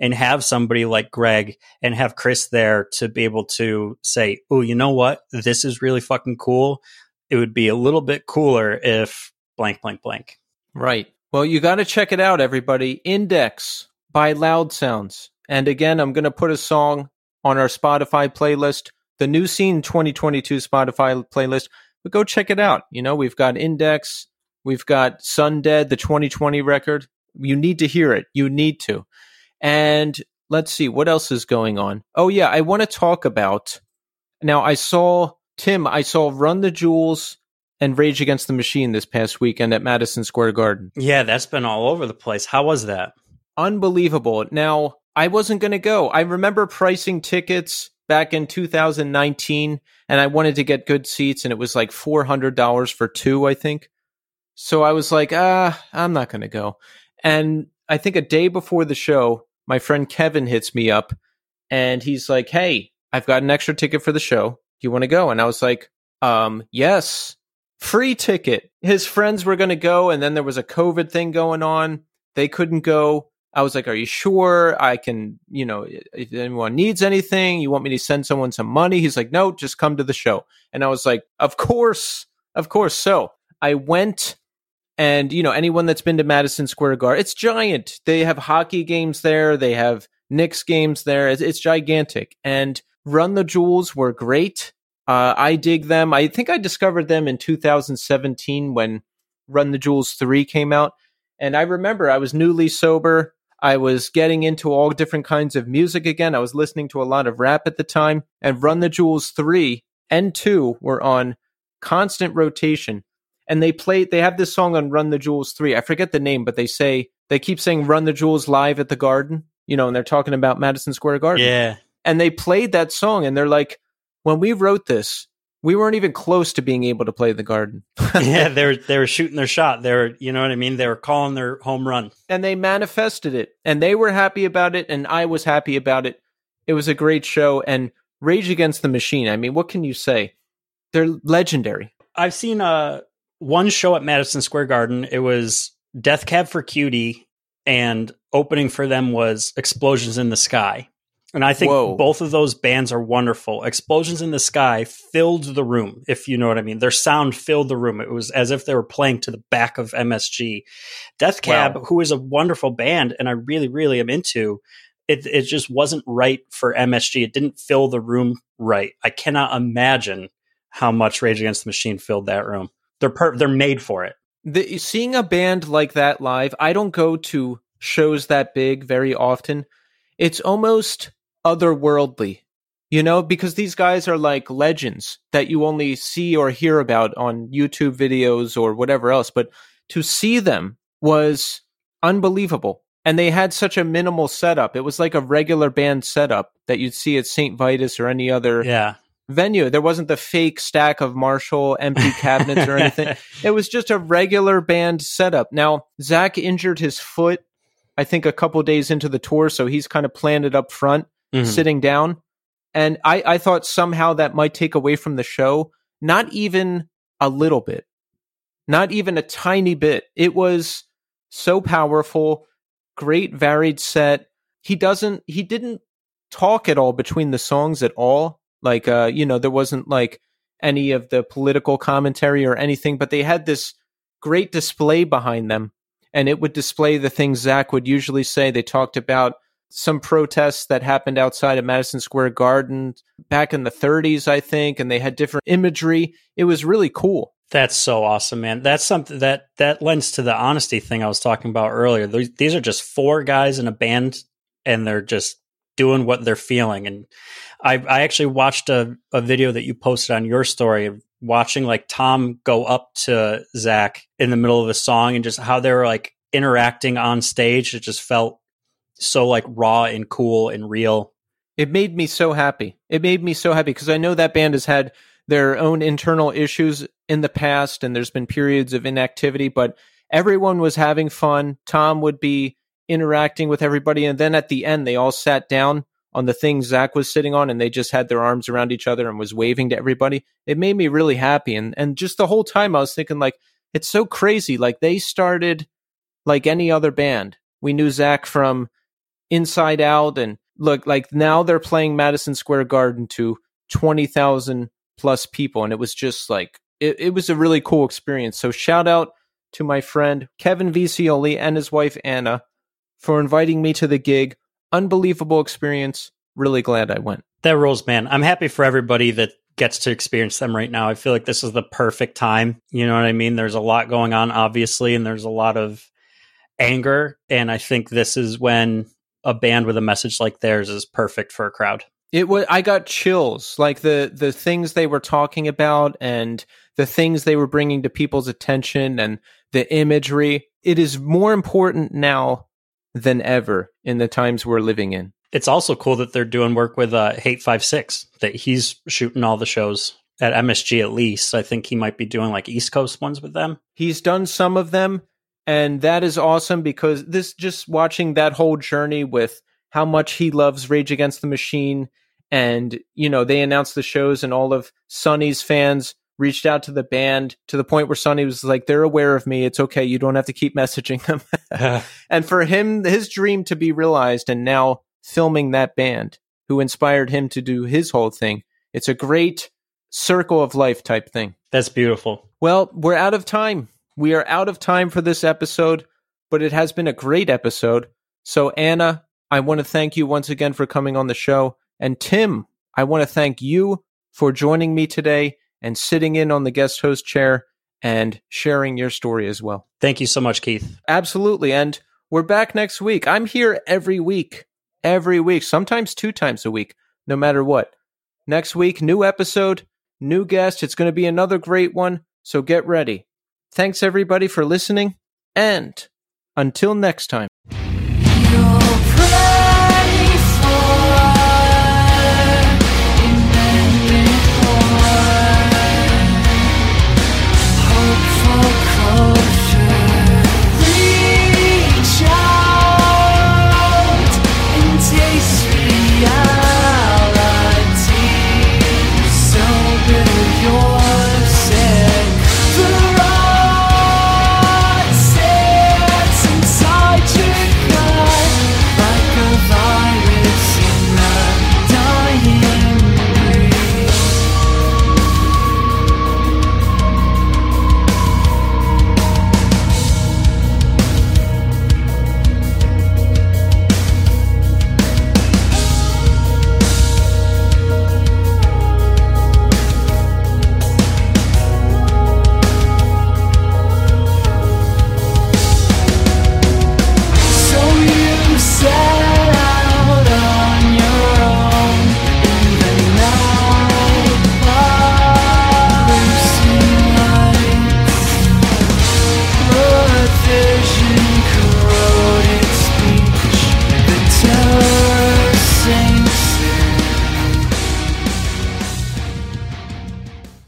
and have somebody like Greg and have Chris there to be able to say, "Oh, you know what? This is really fucking cool." It would be a little bit cooler if blank blank blank. Right. Well, you got to check it out, everybody. Index by Loud Sounds. And again, I'm going to put a song on our Spotify playlist, the New Scene 2022 Spotify playlist. But go check it out. You know, we've got Index, we've got Sun Dead, the 2020 record. You need to hear it. You need to. And let's see what else is going on. Oh yeah, I want to talk about. Now I saw Tim. I saw Run the Jewels and Rage Against the Machine this past weekend at Madison Square Garden. Yeah, that's been all over the place. How was that? Unbelievable. Now I wasn't going to go. I remember pricing tickets back in 2019 and I wanted to get good seats and it was like $400 for two, I think. So I was like, ah, I'm not going to go. And I think a day before the show, my friend Kevin hits me up and he's like, Hey, I've got an extra ticket for the show. Do you want to go? And I was like, um, yes, free ticket. His friends were going to go. And then there was a COVID thing going on. They couldn't go. I was like, Are you sure I can, you know, if anyone needs anything, you want me to send someone some money? He's like, No, just come to the show. And I was like, Of course, of course. So I went and, you know, anyone that's been to Madison Square Garden, it's giant. They have hockey games there, they have Knicks games there. It's, it's gigantic. And Run the Jewels were great. Uh, I dig them. I think I discovered them in 2017 when Run the Jewels 3 came out. And I remember I was newly sober. I was getting into all different kinds of music again. I was listening to a lot of rap at the time. And Run the Jewels 3 and 2 were on constant rotation and they play they have this song on Run the Jewels 3. I forget the name, but they say they keep saying Run the Jewels live at the Garden, you know, and they're talking about Madison Square Garden. Yeah. And they played that song and they're like when we wrote this, we weren't even close to being able to play the Garden. (laughs) yeah, (laughs) they were they were shooting their shot. They were, you know what I mean? They were calling their home run. And they manifested it. And they were happy about it and I was happy about it. It was a great show and Rage Against the Machine. I mean, what can you say? They're legendary. I've seen uh one show at Madison Square Garden. It was Death Cab for Cutie, and opening for them was Explosions in the Sky. And I think Whoa. both of those bands are wonderful. Explosions in the Sky filled the room, if you know what I mean. Their sound filled the room. It was as if they were playing to the back of MSG. Death Cab, Wow. who is a wonderful band and I really, really am into, it, it just wasn't right for MSG. It didn't fill the room right. I cannot imagine how much Rage Against the Machine filled that room. They're per- they're made for it. the, seeing a band like that live, I don't go to shows that big very often. It's almost otherworldly, you know, because these guys are like legends that you only see or hear about on YouTube videos or whatever else. But to see them was unbelievable. And they had such a minimal setup. It was like a regular band setup that you'd see at St. Vitus or any other Yeah. Venue. There wasn't the fake stack of Marshall empty cabinets or anything. (laughs) It was just a regular band setup. Now, Zach injured his foot, I think, a couple days into the tour, so he's kind of planted up front, Mhm. sitting down. And I, I thought somehow that might take away from the show. Not even a little bit, not even a tiny bit. It was so powerful, great varied set. He doesn't, he didn't talk at all between the songs at all. Like, uh, you know, there wasn't like any of the political commentary or anything, but they had this great display behind them and it would display the things Zach would usually say. They talked about some protests that happened outside of Madison Square Garden back in the 30s, I think, and they had different imagery. It was really cool. That's so awesome, man. That's something that that lends to the honesty thing I was talking about earlier. These are just four guys in a band, and they're just doing what they're feeling. And I I actually watched a, a video that you posted on your story watching like Tom go up to Zach in the middle of a song and just how they were like interacting on stage. It just felt so like raw and cool and real. It made me so happy. It made me so happy because I know that band has had their own internal issues in the past and there's been periods of inactivity, but everyone was having fun. Tom would be interacting with everybody. And then at the end, they all sat down on the thing Zach was sitting on and they just had their arms around each other and was waving to everybody. It made me really happy. And, and just the whole time I was thinking like, it's so crazy. Like they started like any other band. We knew Zach from Inside Out, and look, like now they're playing Madison Square Garden to 20,000 plus people. And it was just like, it, it was a really cool experience. So shout out to my friend Kevin Visioli and his wife Anna for inviting me to the gig. Unbelievable experience. Really glad I went. That rules, man. I'm happy for everybody that gets to experience them right now. I feel like this is the perfect time. You know what I mean? There's a lot going on, obviously, and there's a lot of anger. And I think this is when a band with a message like theirs is perfect for a crowd. It was I got chills like the the things they were talking about and the things they were bringing to people's attention and the imagery. It is more important now than ever in the times we're living in. It's also cool that they're doing work with uh, Hate Five Six. that he's shooting all the shows at MSG at least. I think he might be doing like East Coast ones with them. He's done some of them, and that is awesome because this just watching that whole journey with how much he loves Rage Against the Machine. And, you know, they announced the shows, and all of Sunny's fans reached out to the band to the point where Sunny was like, they're aware of me. It's okay. You don't have to keep messaging them. (laughs) (laughs) and for him, his dream to be realized and now filming that band who inspired him to do his whole thing. It's a great circle of life type thing. That's beautiful. Well, we're out of time. We are out of time for this episode, but it has been a great episode. So, Anna, I want to thank you once again for coming on the show. And Tim, I want to thank you for joining me today and sitting in on the guest host chair and sharing your story as well. Thank you so much, Keith. Absolutely. And we're back next week. I'm here every week, every week, sometimes two times a week, no matter what. Next week, new episode, new guest. It's going to be another great one. So get ready. Thanks everybody for listening. And until next time.